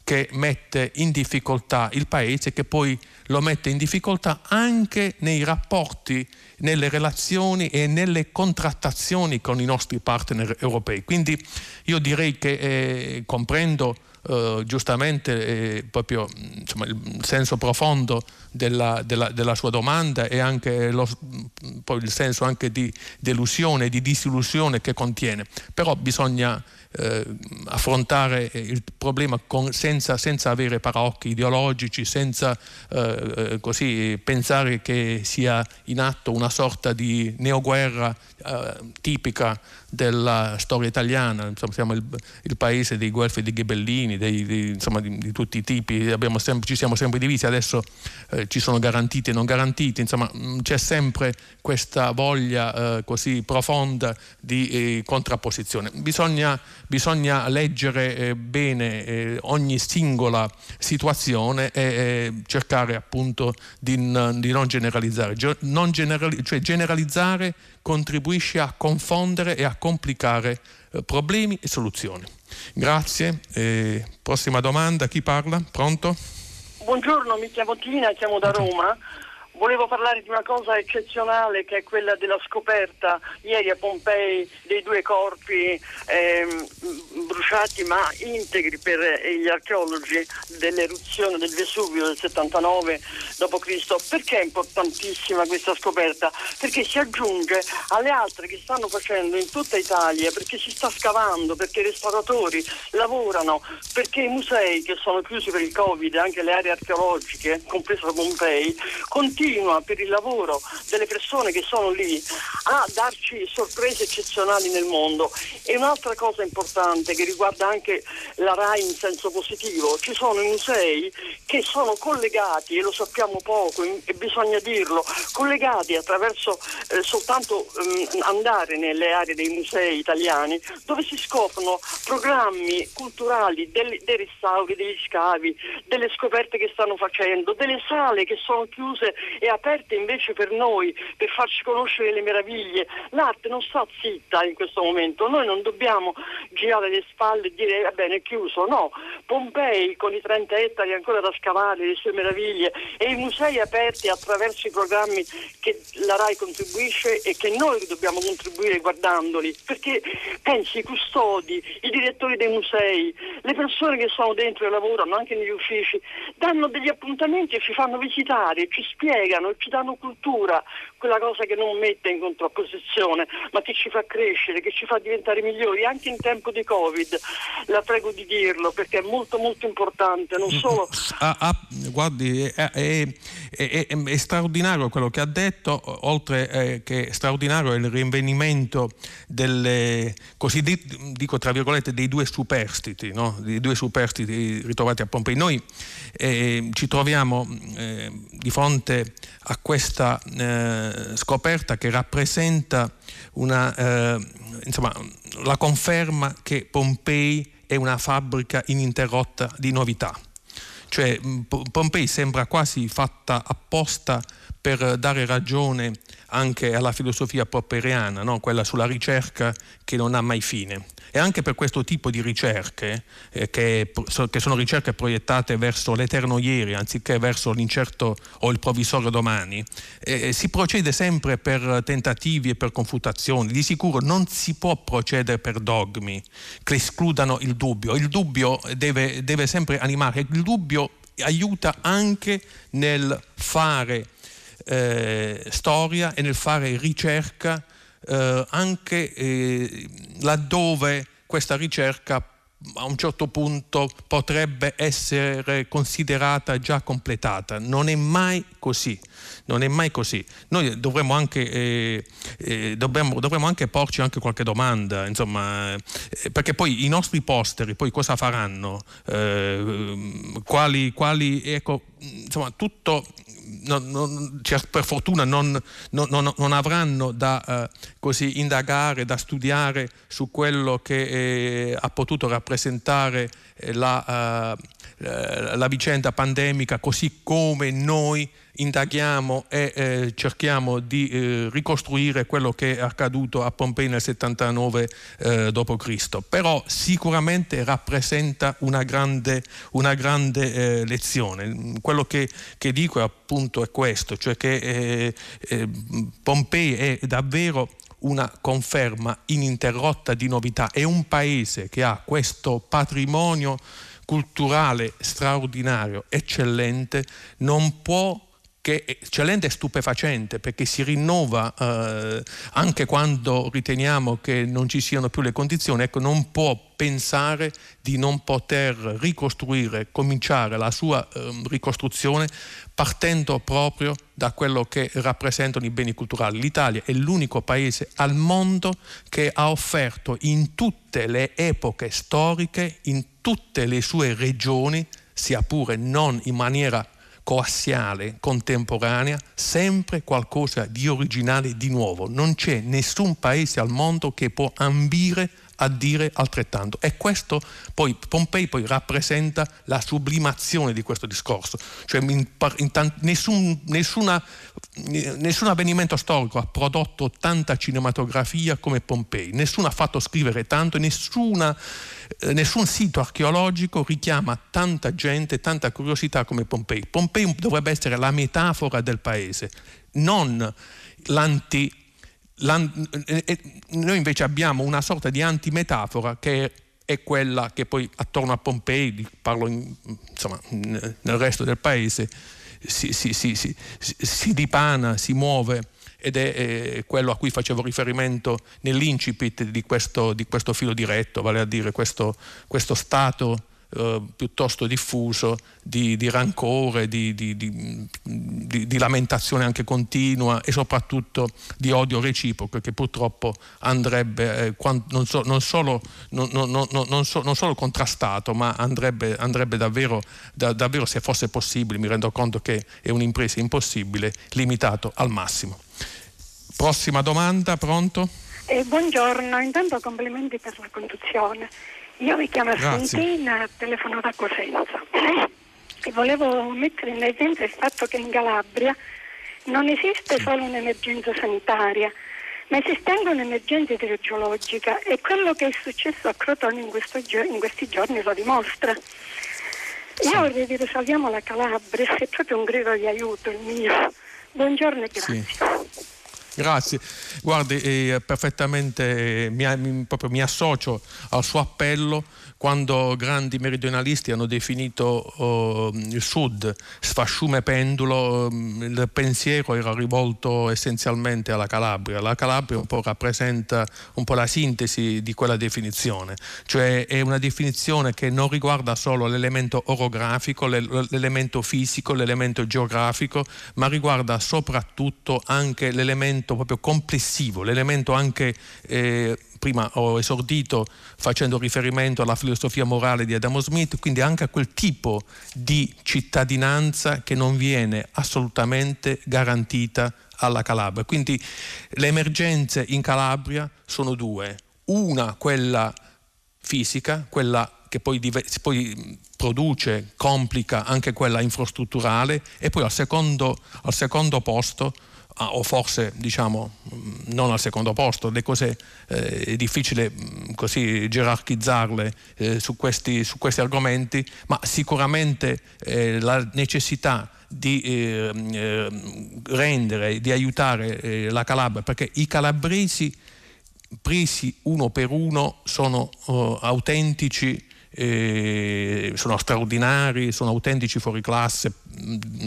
che mette in difficoltà il paese che poi lo mette in difficoltà anche nei rapporti, nelle relazioni e nelle contrattazioni con i nostri partner europei. Quindi io direi che eh, comprendo eh, giustamente eh, proprio insomma, il senso profondo della, della, della, sua domanda e anche lo, poi il senso anche di delusione, di disillusione che contiene. Però bisogna eh, affrontare il problema con, senza, senza, avere paraocchi ideologici, senza eh, eh, così pensare che sia in atto una sorta di neoguerra eh, tipica della storia italiana, insomma, siamo il, il, paese dei guelfi di ghibellini, dei, dei, insomma, di, di, tutti i tipi, sempre, ci siamo sempre divisi, adesso eh, ci sono garantiti e non garantiti, insomma mm, c'è sempre questa voglia eh, così profonda di eh, contrapposizione. Bisogna, bisogna leggere eh, bene eh, ogni singola situazione e cercare appunto di, di non generalizzare, non generali, cioè generalizzare contribuisce a confondere e a complicare eh, problemi e soluzioni. Grazie. Eh, prossima domanda, chi parla? Pronto? Buongiorno, mi chiamo Tina, chiamo da Roma. Volevo parlare di una cosa eccezionale che è quella della scoperta ieri a Pompei dei due corpi ehm, bruciati ma integri per gli archeologi dell'eruzione del Vesuvio del 79 d.C. Perché è importantissima questa scoperta? Perché si aggiunge alle altre che stanno facendo in tutta Italia, perché si sta scavando, perché i restauratori lavorano, perché i musei che sono chiusi per il Covid, anche le aree archeologiche, compresa Pompei, continuano continua per il lavoro delle persone che sono lì a darci sorprese eccezionali nel mondo. E un'altra cosa importante che riguarda anche la RAI in senso positivo, ci sono i musei che sono collegati, e lo sappiamo poco e bisogna dirlo, collegati attraverso eh, soltanto ehm, andare nelle aree dei musei italiani dove si scoprono programmi culturali dei, dei restauri, degli scavi, delle scoperte che stanno facendo, delle sale che sono chiuse e aperte invece per noi, per farci conoscere le meraviglie. L'arte non sta zitta in questo momento, noi non dobbiamo girare le spalle e dire va bene è chiuso, no. Pompei con i 30 ettari ancora da scavare, le sue meraviglie e i musei aperti attraverso i programmi che la RAI contribuisce e che noi dobbiamo contribuire guardandoli, perché pensi i custodi, i direttori dei musei, le persone che sono dentro e lavorano anche negli uffici, danno degli appuntamenti e ci fanno visitare, ci spiegano e ci danno cultura, quella cosa che non mette in contrapposizione, ma che ci fa crescere, che ci fa diventare migliori anche in tempo di Covid. La prego di dirlo perché è molto molto importante, non solo... Ah, ah, guardi, è, è, è, è, straordinario quello che ha detto, oltre eh, che straordinario è il rinvenimento delle cosiddetti, dico tra virgolette, dei due superstiti, no? dei due superstiti ritrovati a Pompei. Noi eh, ci troviamo eh, di fronte a questa eh, scoperta che rappresenta una, eh, insomma, la conferma che Pompei è una fabbrica ininterrotta di novità. Cioè Pompei sembra quasi fatta apposta per dare ragione anche alla filosofia popperiana, no? quella sulla ricerca che non ha mai fine. E anche per questo tipo di ricerche, eh, che, che, sono ricerche proiettate verso l'eterno ieri anziché verso l'incerto o il provvisorio domani, eh, si procede sempre per tentativi e per confutazioni. Di sicuro non si può procedere per dogmi che escludano il dubbio. Il dubbio deve, deve sempre animare, il dubbio aiuta anche nel fare eh, storia e nel fare ricerca eh, anche eh, laddove questa ricerca a un certo punto potrebbe essere considerata già completata. Non è mai così. Non è mai così. Noi dovremmo anche, eh, eh, dovremmo, dovremmo anche porci anche qualche domanda, insomma, eh, perché poi i nostri posteri poi cosa faranno? Eh, quali, quali, ecco, insomma, tutto non, non, per fortuna non, non avranno da eh, così indagare, da studiare su quello che eh, ha potuto rappresentare eh, la, la vicenda pandemica così come noi indaghiamo e eh, cerchiamo di eh, ricostruire quello che è accaduto a Pompei nel 79 eh, d.C. Però sicuramente rappresenta una grande, una grande eh, lezione. Quello che, che, dico appunto è questo, cioè che eh, eh, Pompei è davvero una conferma ininterrotta di novità. È un paese che ha questo patrimonio culturale straordinario, eccellente, non può che è eccellente e stupefacente perché si rinnova eh, anche quando riteniamo che non ci siano più le condizioni, ecco, non può pensare di non poter ricostruire, cominciare la sua eh, ricostruzione partendo proprio da quello che rappresentano i beni culturali. L'Italia è l'unico paese al mondo che ha offerto in tutte le epoche storiche, in tutte le sue regioni, sia pure non in maniera coassiale, contemporanea, sempre qualcosa di originale, di nuovo. Non c'è nessun paese al mondo che può ambire a dire altrettanto. E questo poi, Pompei poi rappresenta la sublimazione di questo discorso. Cioè in, in tant, nessun, nessuna, nessun avvenimento storico ha prodotto tanta cinematografia come Pompei, nessuno ha fatto scrivere tanto, nessuna, eh, nessun sito archeologico richiama tanta gente, tanta curiosità come Pompei. Pompei dovrebbe essere la metafora del paese, non l'anti noi invece abbiamo una sorta di antimetafora che è quella che poi attorno a Pompei, parlo in, insomma, nel resto del paese, si, si, si, si, dipana, si muove ed è, quello a cui facevo riferimento nell'incipit di questo, di questo filo diretto, vale a dire questo, questo stato eh, piuttosto diffuso di, di rancore, di, di, di, lamentazione anche continua e soprattutto di odio reciproco che purtroppo andrebbe eh, non, so, non, solo, non, non, so, non, solo, contrastato ma andrebbe, andrebbe davvero, da, davvero, se fosse possibile, mi rendo conto che è un'impresa impossibile, limitato al massimo. Prossima domanda, pronto? Eh, buongiorno, intanto complimenti per la conduzione. Io mi chiamo Argentina, telefono da Cosenza e volevo mettere in evidenza il fatto che in Calabria Non esiste solo un'emergenza sanitaria, ma esiste anche un'emergenza idrogeologica e quello che è successo a Crotone in, in questi giorni lo dimostra. Io vorrei dire salviamo la Calabria, è proprio un grido di aiuto il mio. Buongiorno e grazie. Sì. Grazie, guardi, eh, perfettamente eh, mi, proprio mi associo al suo appello quando grandi meridionalisti hanno definito uh, il sud sfasciume pendulo, um, il pensiero era rivolto essenzialmente alla Calabria. La Calabria un po' rappresenta un po' la sintesi di quella definizione, cioè è una definizione che non riguarda solo l'elemento orografico, l'elemento fisico, l'elemento geografico, ma riguarda soprattutto anche l'elemento proprio complessivo, l'elemento anche eh, prima ho esordito facendo riferimento alla filosofia morale di Adamo Smith, quindi anche a quel tipo di cittadinanza che non viene assolutamente garantita alla Calabria. Quindi le emergenze in Calabria sono due, una quella fisica, quella che poi, poi, produce, complica anche quella infrastrutturale e poi al secondo, al secondo posto o forse diciamo mm, non al secondo posto, le cose eh, è difficile mm, così gerarchizzarle eh, su, questi, su, questi, argomenti, ma sicuramente eh, la necessità di eh, eh, rendere, di aiutare eh, la Calabria, perché i calabresi presi uno per uno sono oh, autentici eh, sono straordinari, sono autentici fuori classe,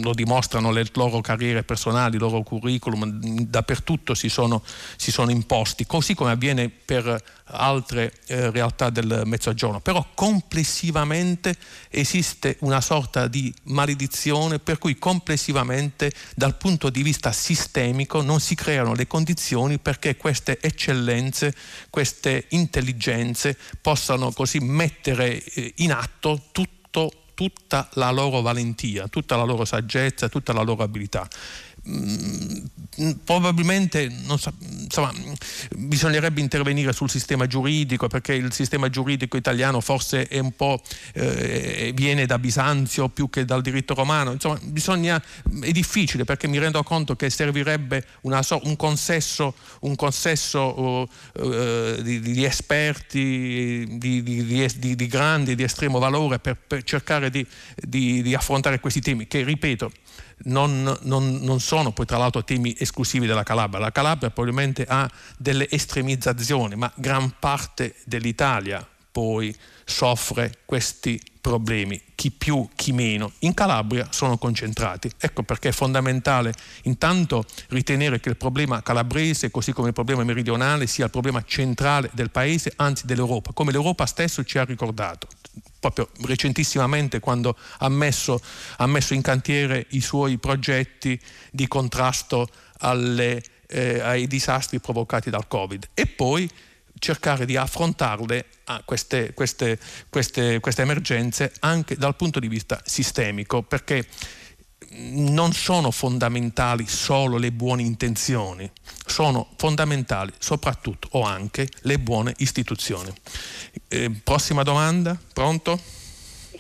lo dimostrano le loro carriere personali, i loro curriculum, dappertutto si sono, si sono imposti, così come avviene per altre eh, realtà del mezzogiorno. Però complessivamente esiste una sorta di maledizione per cui complessivamente dal punto di vista sistemico non si creano le condizioni perché queste eccellenze, queste intelligenze possano così mettere eh, in atto tutto, tutta la loro valentia, tutta la loro saggezza, tutta la loro abilità. Mm, probabilmente so, insomma, bisognerebbe intervenire sul sistema giuridico perché il sistema giuridico italiano forse è un po' eh, viene da Bisanzio più che dal diritto romano. Insomma bisogna, è difficile perché mi rendo conto che servirebbe una, un consesso, un consesso uh, di, di, esperti di, di, di, grandi di estremo valore per, per cercare di affrontare questi temi che ripeto non, non, non, sono poi tra l'altro temi esclusivi della Calabria. La Calabria probabilmente ha delle estremizzazioni, ma gran parte dell'Italia poi soffre questi problemi, chi più, chi meno. In Calabria sono concentrati. Ecco perché è fondamentale intanto ritenere che il problema calabrese, così come il problema meridionale, sia il problema centrale del Paese, anzi dell'Europa, come l'Europa stesso ci ha ricordato proprio recentissimamente quando ha messo, ha messo in cantiere i suoi progetti di contrasto alle, eh, ai disastri provocati dal Covid. E poi cercare di affrontarle queste, queste, queste, queste emergenze anche dal punto di vista sistemico, perché non sono fondamentali solo le buone intenzioni, sono fondamentali soprattutto o anche le buone istituzioni. Eh, prossima domanda, pronto?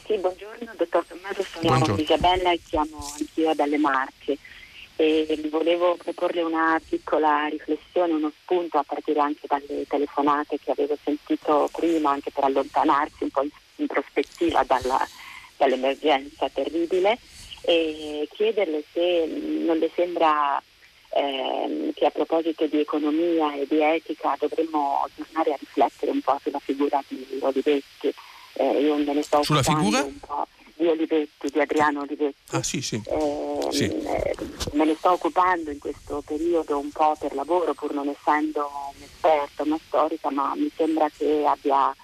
Sì, buongiorno dottor Tommaso, sono buongiorno. Isabella e chiamo anch'io dalle Marche e volevo proporle una piccola riflessione, uno spunto a partire anche dalle telefonate che avevo sentito prima, anche per allontanarsi un po' in, in prospettiva dalla, dall'emergenza terribile e chiederle se non le sembra eh, che a proposito di economia e di etica dovremmo tornare a riflettere un po' sulla figura di Olivetti. Eh, io me ne sto sulla figura? un po' di Olivetti, di Adriano Olivetti. Ah, sì, sì. Eh, sì. Me ne sto occupando in questo periodo un po' per lavoro, pur non essendo un'esperta, una storica, ma mi sembra che abbia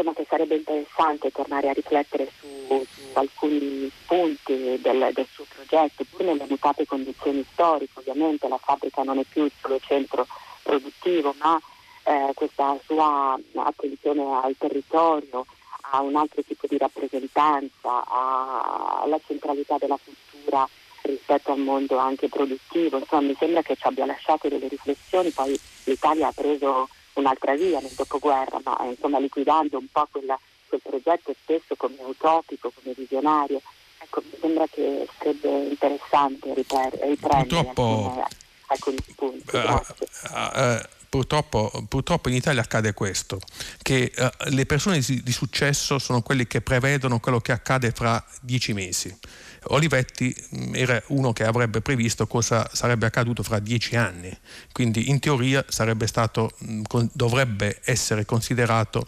insomma, che sarebbe interessante tornare a riflettere su, su alcuni punti del, del, suo progetto, pur nelle mutate condizioni storiche. Ovviamente la fabbrica non è più il solo centro produttivo, ma eh, questa sua attenzione al territorio, a un altro tipo di rappresentanza, alla centralità della cultura rispetto al mondo anche produttivo. Insomma, mi sembra che ci abbia lasciato delle riflessioni, poi l'Italia ha preso un'altra via nel dopoguerra, ma insomma liquidando un po' quella, quel progetto stesso come utopico, come visionario. ecco, mi sembra che sarebbe interessante riprendere Purtroppo, alcuni spunti. Uh, uh, Purtroppo, purtroppo, in Italia accade questo, che uh, le persone di, di, successo sono quelli che prevedono quello che accade fra dieci mesi. Olivetti mh, era uno che avrebbe previsto cosa sarebbe accaduto fra dieci anni, quindi in teoria stato, con, dovrebbe essere considerato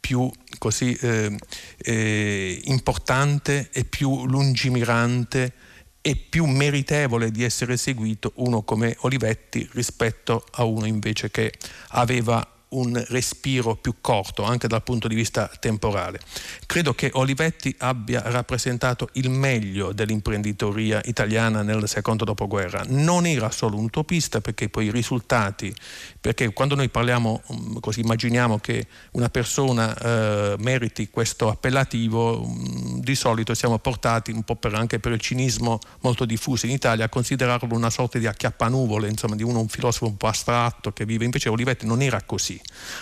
più così, eh, eh, importante e più lungimirante e più meritevole di essere seguito uno come Olivetti rispetto a uno invece che aveva un respiro più corto anche dal punto di vista temporale. Credo che Olivetti abbia rappresentato il meglio dell'imprenditoria italiana nel secondo dopoguerra. Non era solo un utopista perché poi i risultati, perché quando noi parliamo mm, così immaginiamo che una persona eh, meriti questo appellativo, mm, di solito siamo portati un po' per, anche per il cinismo molto diffuso in Italia a considerarlo una sorta di acchiappanuvole, insomma di uno un filosofo un po' astratto che vive, invece Olivetti non era così.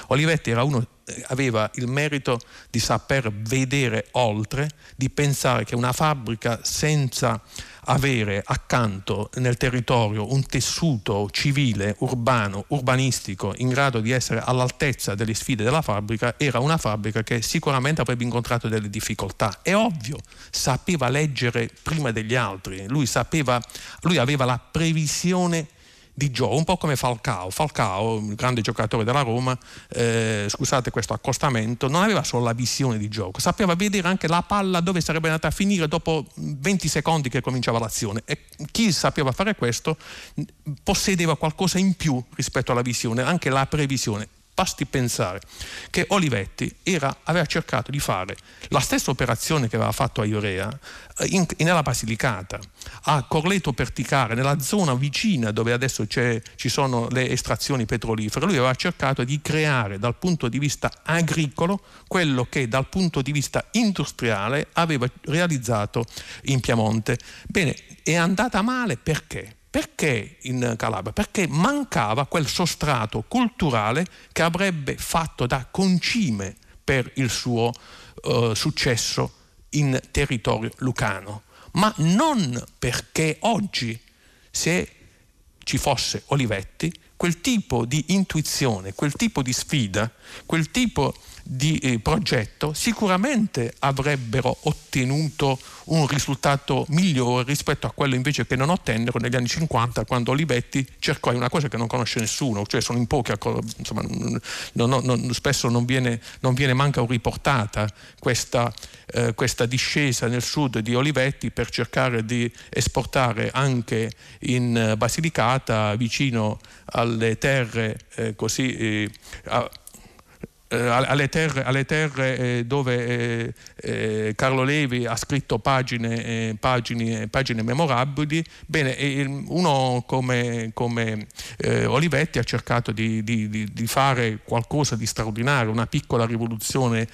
Olivetti uno eh, aveva il merito di saper vedere oltre, di pensare che una fabbrica senza avere accanto nel territorio un tessuto civile, urbano, urbanistico in grado di essere all'altezza delle sfide della fabbrica, era una fabbrica che sicuramente avrebbe incontrato delle difficoltà. È ovvio, sapeva leggere prima degli altri, lui, sapeva, lui aveva la previsione di gioco, un po' come Falcao. Falcao, il grande giocatore della Roma, eh, scusate questo accostamento, non aveva solo la visione di gioco, sapeva vedere anche la palla dove sarebbe andata a finire dopo 20 secondi che cominciava l'azione. E chi sapeva fare questo possedeva qualcosa in più rispetto alla visione, anche la previsione basti pensare che Olivetti era, aveva cercato di fare la stessa operazione che aveva fatto a Iorea eh, in, nella Basilicata, a Corleto Perticare, nella zona vicina dove adesso ci sono le estrazioni petrolifere. Lui aveva cercato di creare dal punto di vista agricolo quello che dal punto di vista industriale aveva realizzato in Piemonte. Bene, è andata male perché? Perché in Calabria? Perché mancava quel sostrato culturale che avrebbe fatto da concime per il suo uh, successo in territorio lucano, ma non perché oggi, se ci fosse Olivetti, quel tipo di intuizione, quel tipo di sfida, quel tipo di eh, progetto sicuramente avrebbero ottenuto un risultato migliore rispetto a quello invece che non ottennero negli anni 50 quando Olivetti cercò una cosa che non conosce nessuno, cioè sono in pochi, insomma, non, non, spesso non viene, non viene manca riportata questa, eh, questa discesa nel sud di Olivetti per cercare di esportare anche in Basilicata vicino alle terre eh, così eh, eh, alle terre, alle terre eh, dove eh, eh, Carlo Levi ha scritto pagine, eh, pagine, pagine memorabili, bene, uno come, come eh, Olivetti ha cercato di, di, di, fare qualcosa di straordinario, una piccola rivoluzione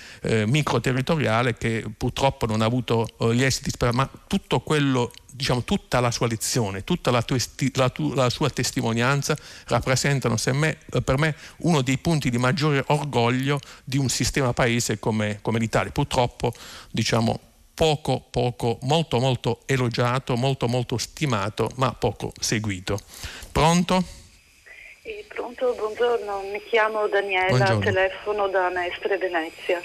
microterritoriale che purtroppo non ha avuto gli esiti ma tutto quello diciamo, tutta la sua lezione, tutta la, testi, la, la sua testimonianza rappresentano me, per me uno dei punti di maggiore orgoglio di un sistema paese come, come l'Italia. Purtroppo diciamo, poco, poco, molto, molto elogiato, molto, molto stimato, ma poco seguito. Pronto? Eh, pronto, buongiorno, mi chiamo Daniela, buongiorno. telefono da Mestre Venezia.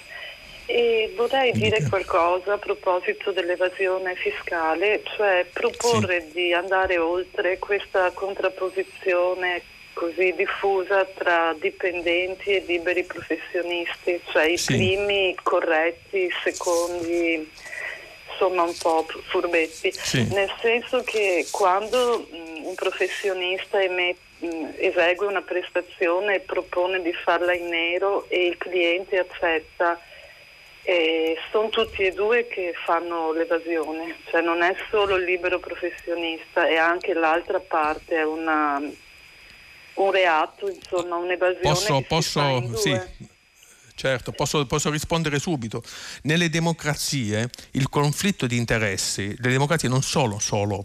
E vorrei dire qualcosa a proposito dell'evasione fiscale, cioè proporre sì. di andare oltre questa contrapposizione così diffusa tra dipendenti e liberi professionisti, cioè i sì. primi corretti, i secondi insomma un po' furbetti, sì. nel senso che quando mh, un professionista emette esegue una prestazione e propone di farla in nero e il cliente accetta e sono tutti e due che fanno l'evasione, cioè non è solo il libero professionista, è anche l'altra parte, è una, un reato, insomma, un'evasione. Posso, posso sì. Certo, posso, posso, rispondere subito. Nelle democrazie il conflitto di interessi, le democrazie non sono solo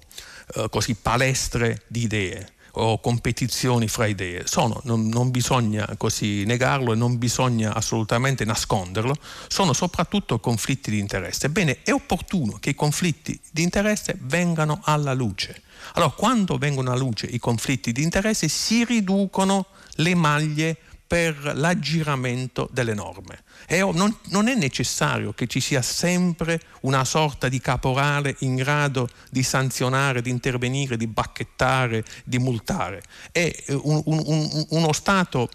eh, così palestre di idee, o competizioni fra idee. Sono, non, non bisogna così negarlo e non bisogna assolutamente nasconderlo, sono soprattutto conflitti di interesse. Ebbene, è opportuno che i conflitti di interesse vengano alla luce. Allora, quando vengono alla luce i conflitti di interesse si riducono le maglie per l'aggiramento delle norme. Non, non, è necessario che ci sia sempre una sorta di caporale in grado di sanzionare, di intervenire, di bacchettare, di multare. È eh, un, un, uno Stato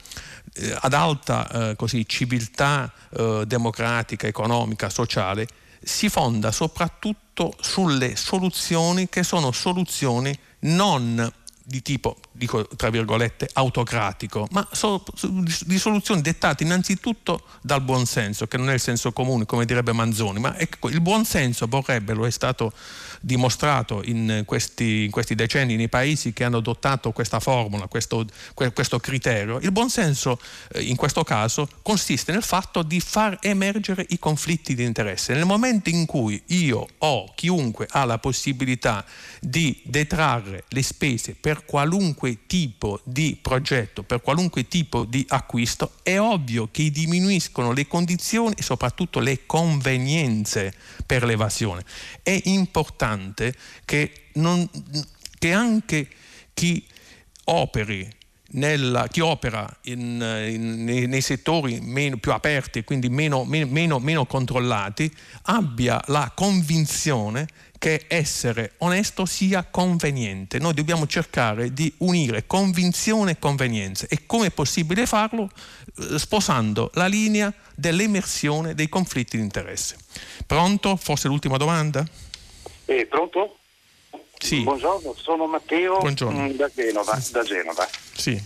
eh, ad alta eh, così, civiltà eh, democratica, economica, sociale, si fonda soprattutto sulle soluzioni che sono soluzioni non di tipo, dico tra virgolette, autocratico, ma so, di soluzioni dettate innanzitutto dal buonsenso, che non è il senso comune, come direbbe Manzoni, ma ecco, il buonsenso vorrebbe, lo è stato dimostrato in questi, in questi, decenni nei paesi che hanno adottato questa formula, questo, questo criterio, il buonsenso eh, in questo caso consiste nel fatto di far emergere i conflitti di interesse. Nel momento in cui io o chiunque ha la possibilità di detrarre le spese per qualunque tipo di progetto, per qualunque tipo di acquisto, è ovvio che diminuiscono le condizioni e soprattutto le convenienze per l'evasione. È importante che, non, che anche chi nella, chi opera in, in, nei, nei, settori meno, più aperti e quindi meno, meno, meno controllati abbia la convinzione che essere onesto sia conveniente. Noi dobbiamo cercare di unire convinzione e convenienza. E come è possibile farlo? Eh, sposando la linea dell'emersione dei conflitti di interesse. Pronto? Forse l'ultima domanda? Eh, pronto? Sì. Buongiorno, sono Matteo Buongiorno. Mm, da Genova. Da Genova. Sì.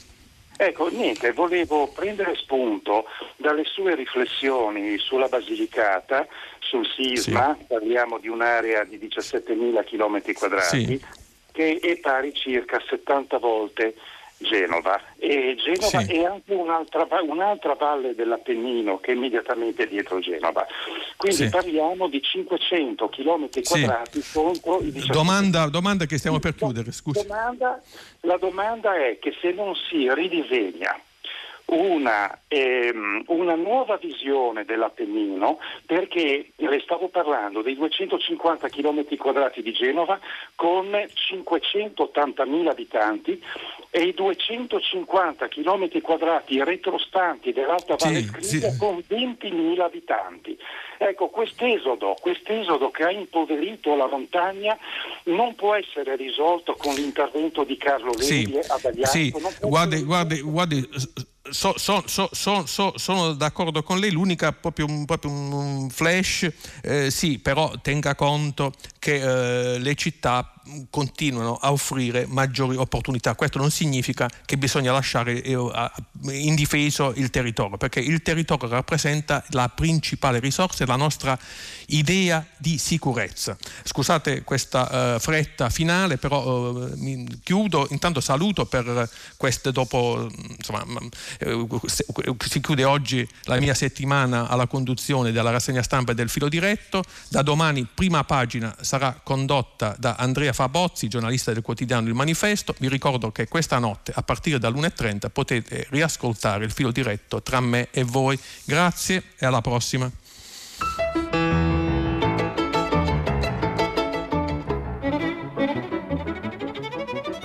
Ecco, niente, volevo prendere spunto dalle sue riflessioni sulla Basilicata sul sisma, sì. parliamo di un'area di 17.000 km quadrati, sì. che è pari circa 70 volte Genova e Genova sì. è anche un'altra, un'altra, valle dell'Appennino che è immediatamente dietro Genova. Quindi sì. parliamo di 500 km quadrati sì. contro i 17. Domanda, domanda che stiamo per chiudere, scusi. Domanda, la domanda è che se non si ridisegna una, ehm, una, nuova visione dell'Appennino perché le stavo parlando dei 250 km quadrati di Genova con 580.000 abitanti e i 250 km quadrati retrostanti dell'Alta Valle sì, Scrivia sì. con 20.000 abitanti. Ecco, quest'esodo, quest'esodo che ha impoverito la montagna non può essere risolto con l'intervento di Carlo Levi sì, a Bagliato. Sì, guardi, guardi, guardi so, so, so, sono d'accordo con lei, l'unica proprio, proprio un flash, eh, sì, però tenga conto che eh, le città continuano a offrire maggiori opportunità. Questo non significa che bisogna lasciare eh, indifeso il territorio, perché il territorio rappresenta la principale risorsa e la nostra idea di sicurezza. Scusate questa uh, fretta finale, però uh, mi chiudo, intanto saluto per queste dopo, insomma, uh, si chiude oggi la mia settimana alla conduzione della rassegna stampa e del filo diretto, da domani prima pagina sarà condotta da Andrea Fabozzi, giornalista del quotidiano Il Manifesto. Vi ricordo che questa notte, a partire dall'1.30, potete riascoltare il filo diretto tra me e voi. Grazie e alla prossima.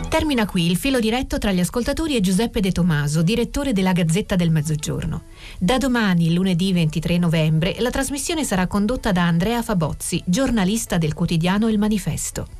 Termina qui il filo diretto tra gli ascoltatori e Giuseppe De Tomaso, direttore della Gazzetta del Mezzogiorno. Da domani, lunedì 23 novembre, la trasmissione sarà condotta da Andrea Fabozzi, giornalista del quotidiano Il Manifesto.